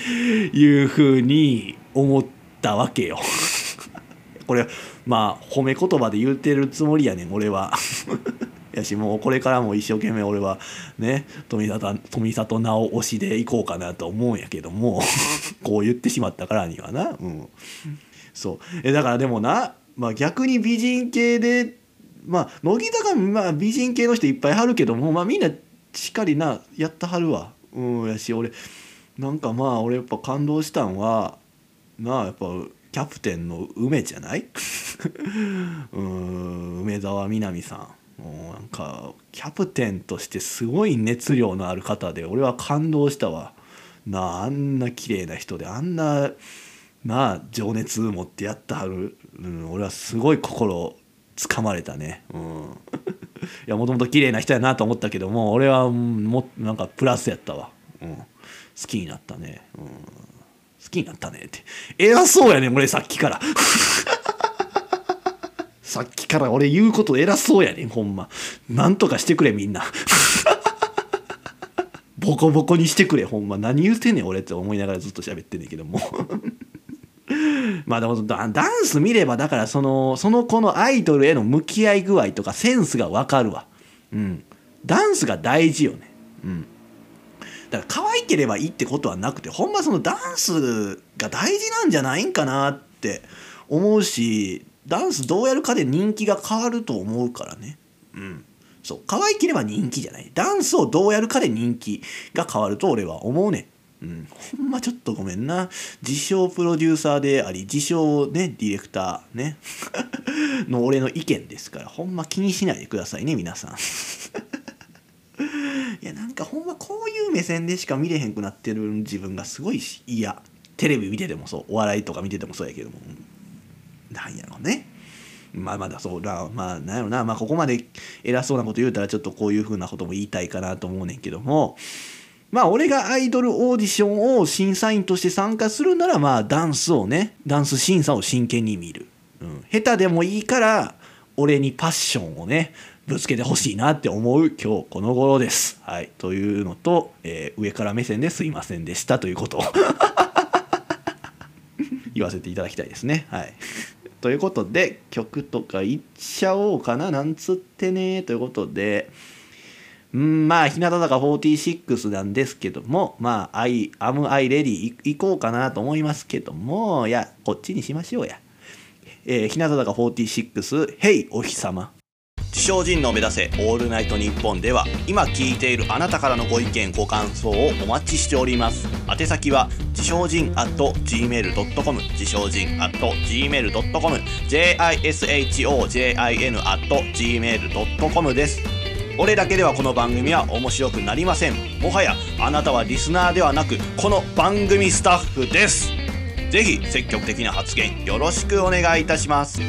いうふうに思ったわけよ。これまあ褒め言葉で言うてるつもりやねん俺は。やしもうこれからも一生懸命俺はね富里富里直推しでいこうかなと思うんやけども。こう言ってしまったからにはな。うん。そう。えだからでもな、まあ、逆に美人系でまあ乃木坂まあ美人系の人いっぱいはるけどもまあみんなしっかりなやったはるわ。うんやし俺なんかまあ俺やっぱ感動したんはなあやっぱキャプテンの梅じゃない？うん梅沢みなみさん。もうなんかキャプテンとしてすごい熱量のある方で俺は感動したわ。なああんな綺麗な人であんななあ情熱持ってやってはる、うん、俺はすごい心つかまれたね。うん。やもともと綺麗な人やなと思ったけども俺はもなんかプラスやったわ、うん、好きになったね、うん、好きになったねって。偉そうやねん俺さっきから。さっきから俺言うこと偉そうやねんほんま。なんとかしてくれみんな。ボコボコにしてくれほんま。何言うてんねん俺って思いながらずっと喋ってんねんけどもまあでもダンス見ればだからそのその子のアイドルへの向き合い具合とかセンスが分かるわ。うん。ダンスが大事よね。うん。だから可愛ければいいってことはなくてほんまそのダンスが大事なんじゃないんかなって思うしダンスどうやるかで人気が変わると思うからね。うん。そう。可愛ければ人気じゃない。ダンスをどうやるかで人気が変わると俺は思うねうん、ほんまちょっとごめんな。自称プロデューサーであり自称ねディレクターね。の俺の意見ですからほんま気にしないでくださいね皆さん。いやなんかほんまこういう目線でしか見れへんくなってる自分がすごい嫌。テレビ見ててもそうお笑いとか見ててもそうやけども。なんやろうね。まあまだそうだまあなんやろな。まあここまで偉そうなこと言うたらちょっとこういうふうなことも言いたいかなと思うねんけども。まあ俺がアイドルオーディションを審査員として参加するならまあダンスをねダンス審査を真剣に見る、うん、下手でもいいから俺にパッションをねぶつけてほしいなって思う今日この頃です。はい、というのと、えー、上から目線ですいませんでしたということを 言わせていただきたいですね。はい、ということで曲とかいっちゃおうかななんつってねということで。うんまあ日向坂46なんですけどもまあ「I am I ready」行こうかなと思いますけどもいやこっちにしましょうや。えー、日向坂46「Hey お日様」自称人の目指せオールナイトニッポンでは今聞いているあなたからのご意見ご感想をお待ちしております。宛先は自称人 at gmail.com 自称人 at gmail.com jishojin at gmail.com です。俺だけではこの番組は面白くなりません。もはやあなたはリスナーではなくこの番組スタッフです。ぜひ積極的な発言よろしくお願いいたします。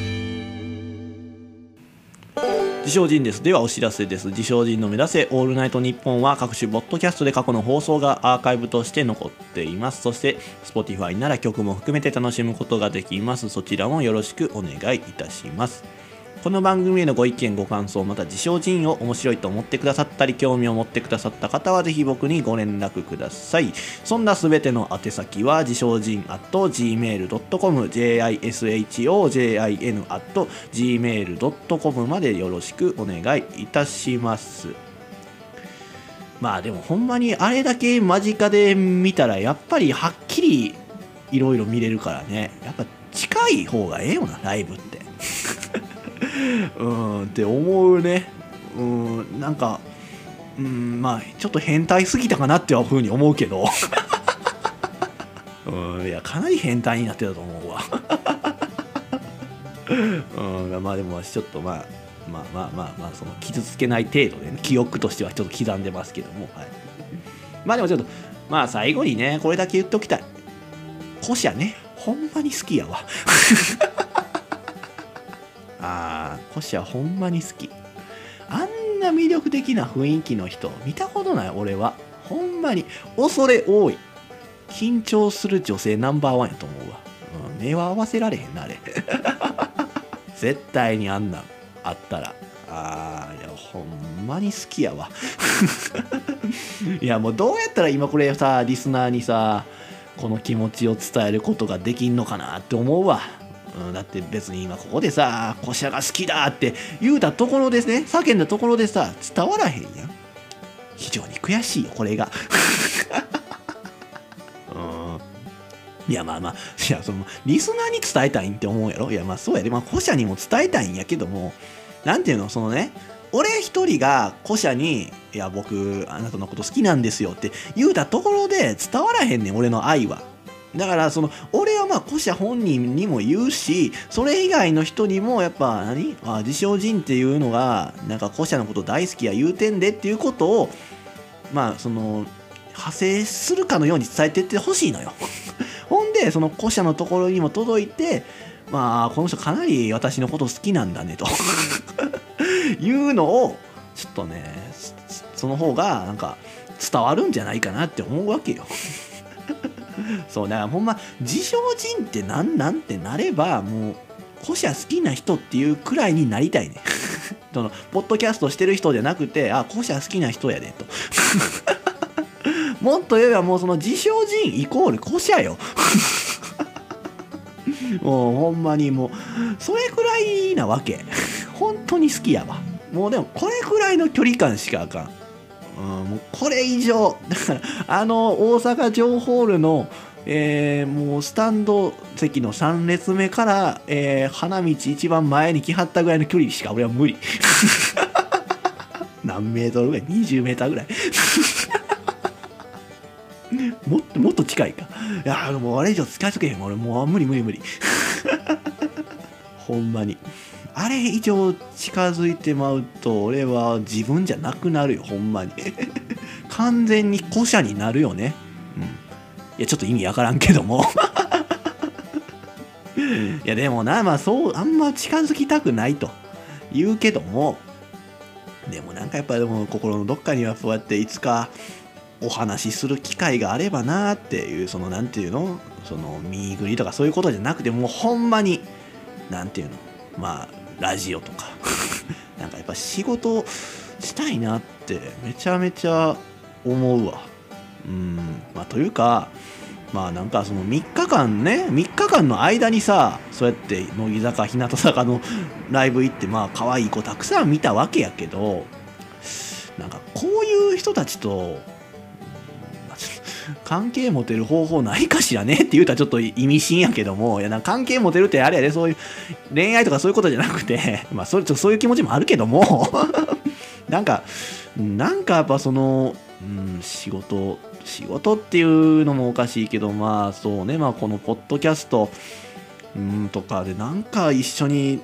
自称人です。ではお知らせです。自称人の目指せオールナイトニッポンは各種ボッドキャストで過去の放送がアーカイブとして残っています。そして Spotify なら曲も含めて楽しむことができます。そちらもよろしくお願いいたします。この番組へのご意見ご感想また自称人を面白いと思ってくださったり興味を持ってくださった方はぜひ僕にご連絡ください。そんなすべての宛先は自称人 at gmail.com jishojin at gmail.com までよろしくお願いいたします。まあでもほんまにあれだけ間近で見たらやっぱりはっきりいろいろ見れるからね。やっぱ近い方がええよなライブって。うんって思うね。うんなんかうんまあちょっと変態すぎたかなっていうふうに思うけど。うんいやかなり変態になってたと思うわ。うんまあでもちょっとまあまあまあまあまあその傷つけない程度で、ね、記憶としてはちょっと刻んでますけども、はい、まあでもちょっとまあ最後にねこれだけ言っときたい。コシャねほんまに好きやわ。あーコシャほんまに好き。あんな魅力的な雰囲気の人見たことない俺は。ほんまに恐れ多い。緊張する女性ナンバーワンやと思うわ、うん、目は合わせられへんなあれ。絶対にあんなんあったら。あーいやほんまに好きやわ。いやもうどうやったら今これさリスナーにさこの気持ちを伝えることができんのかなって思うわ、うん、だって別に今ここでさ「コシャが好きだ」って言うたところですね叫んだところでさ伝わらへんやん。非常に悔しいよこれが。うん。いやまあまあいやそのリスナーに伝えたいんって思うやろ？いやまあそうやで。まあ古社にも伝えたいんやけどもなんていうの？そのね俺一人が古社に「いや僕あなたのこと好きなんですよ」って言うたところで伝わらへんねん俺の愛は。だからその俺はまあ古社本人にも言うしそれ以外の人にもやっぱ何？あ自称人っていうのがなんか古社のこと大好きや言うてんでっていうことをまあその派生するかのように伝えてってほしいのよ。ほんでその古社のところにも届いてまあこの人かなり私のこと好きなんだねと いうのをちょっとねその方がなんか伝わるんじゃないかなって思うわけよ。そうだからほんま自称人ってなんなんってなればもう古社好きな人っていうくらいになりたいね。そのポッドキャストしてる人じゃなくてあ古社好きな人やでと。もっと言えばもうその自称人イコール古社よ。もうほんまにもうそれくらいなわけ本当に好きやわもうでもこれくらいの距離感しかあかん、うん、もうこれ以上だからあの大阪城ホールのえー、もうスタンド席の3列目から、えー、花道一番前に来はったぐらいの距離しか俺は無理。何メートルぐらい？20メーターぐらい。もっともっと近いか。いやもうあれ以上近づけへん。俺もう無理無理無理。ほんまに。あれ以上近づいてまうと俺は自分じゃなくなるよほんまに。完全に古社になるよね。うん。いやちょっと意味わからんけども。いやでもなまあそうあんま近づきたくないと。言うけども。でもなんかやっぱでも心のどっかにはそうやっていつかお話しする機会があればなっていうそのなんていうの？その見ぐりとかそういうことじゃなくてもうほんまになんていうの？まあラジオとか。なんかやっぱ仕事したいなってめちゃめちゃ思うわ。うん。まあというかまあなんかその3日間ね3日間の間にさそうやって乃木坂日向坂の ライブ行ってまあ可愛い子たくさん見たわけやけどなんかこういう人たちと関係持てる方法ないかしらねって言うたらちょっと意味深やけどもいやな関係持てるってあれやでそういう恋愛とかそういうことじゃなくて まあそれちょそういう気持ちもあるけども なんかなんかやっぱその、うん、仕事仕事っていうのもおかしいけどまあそうねまあこのポッドキャストうんとかでなんか一緒に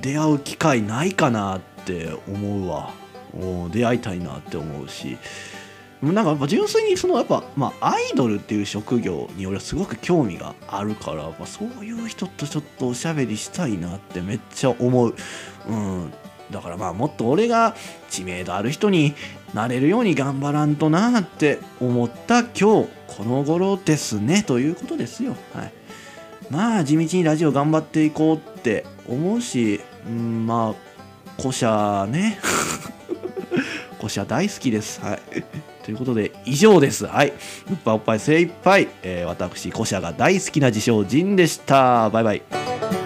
出会う機会ないかなって思うわ。出会いたいなって思うし。なんか純粋にそのやっぱ、まあ、アイドルっていう職業に俺はすごく興味があるから、まあ、そういう人とちょっとおしゃべりしたいなってめっちゃ思う、うん、だからまあもっと俺が知名度ある人になれるように頑張らんとなって思った今日この頃ですねということですよ。はい。まあ地道にラジオ頑張っていこうって思うし、うん、まあ古社ね。古社大好きです。はい。ということで以上です。はい。うっぱおっぱい精一杯、えー、私古社が大好きな自称人でした。バイバイ。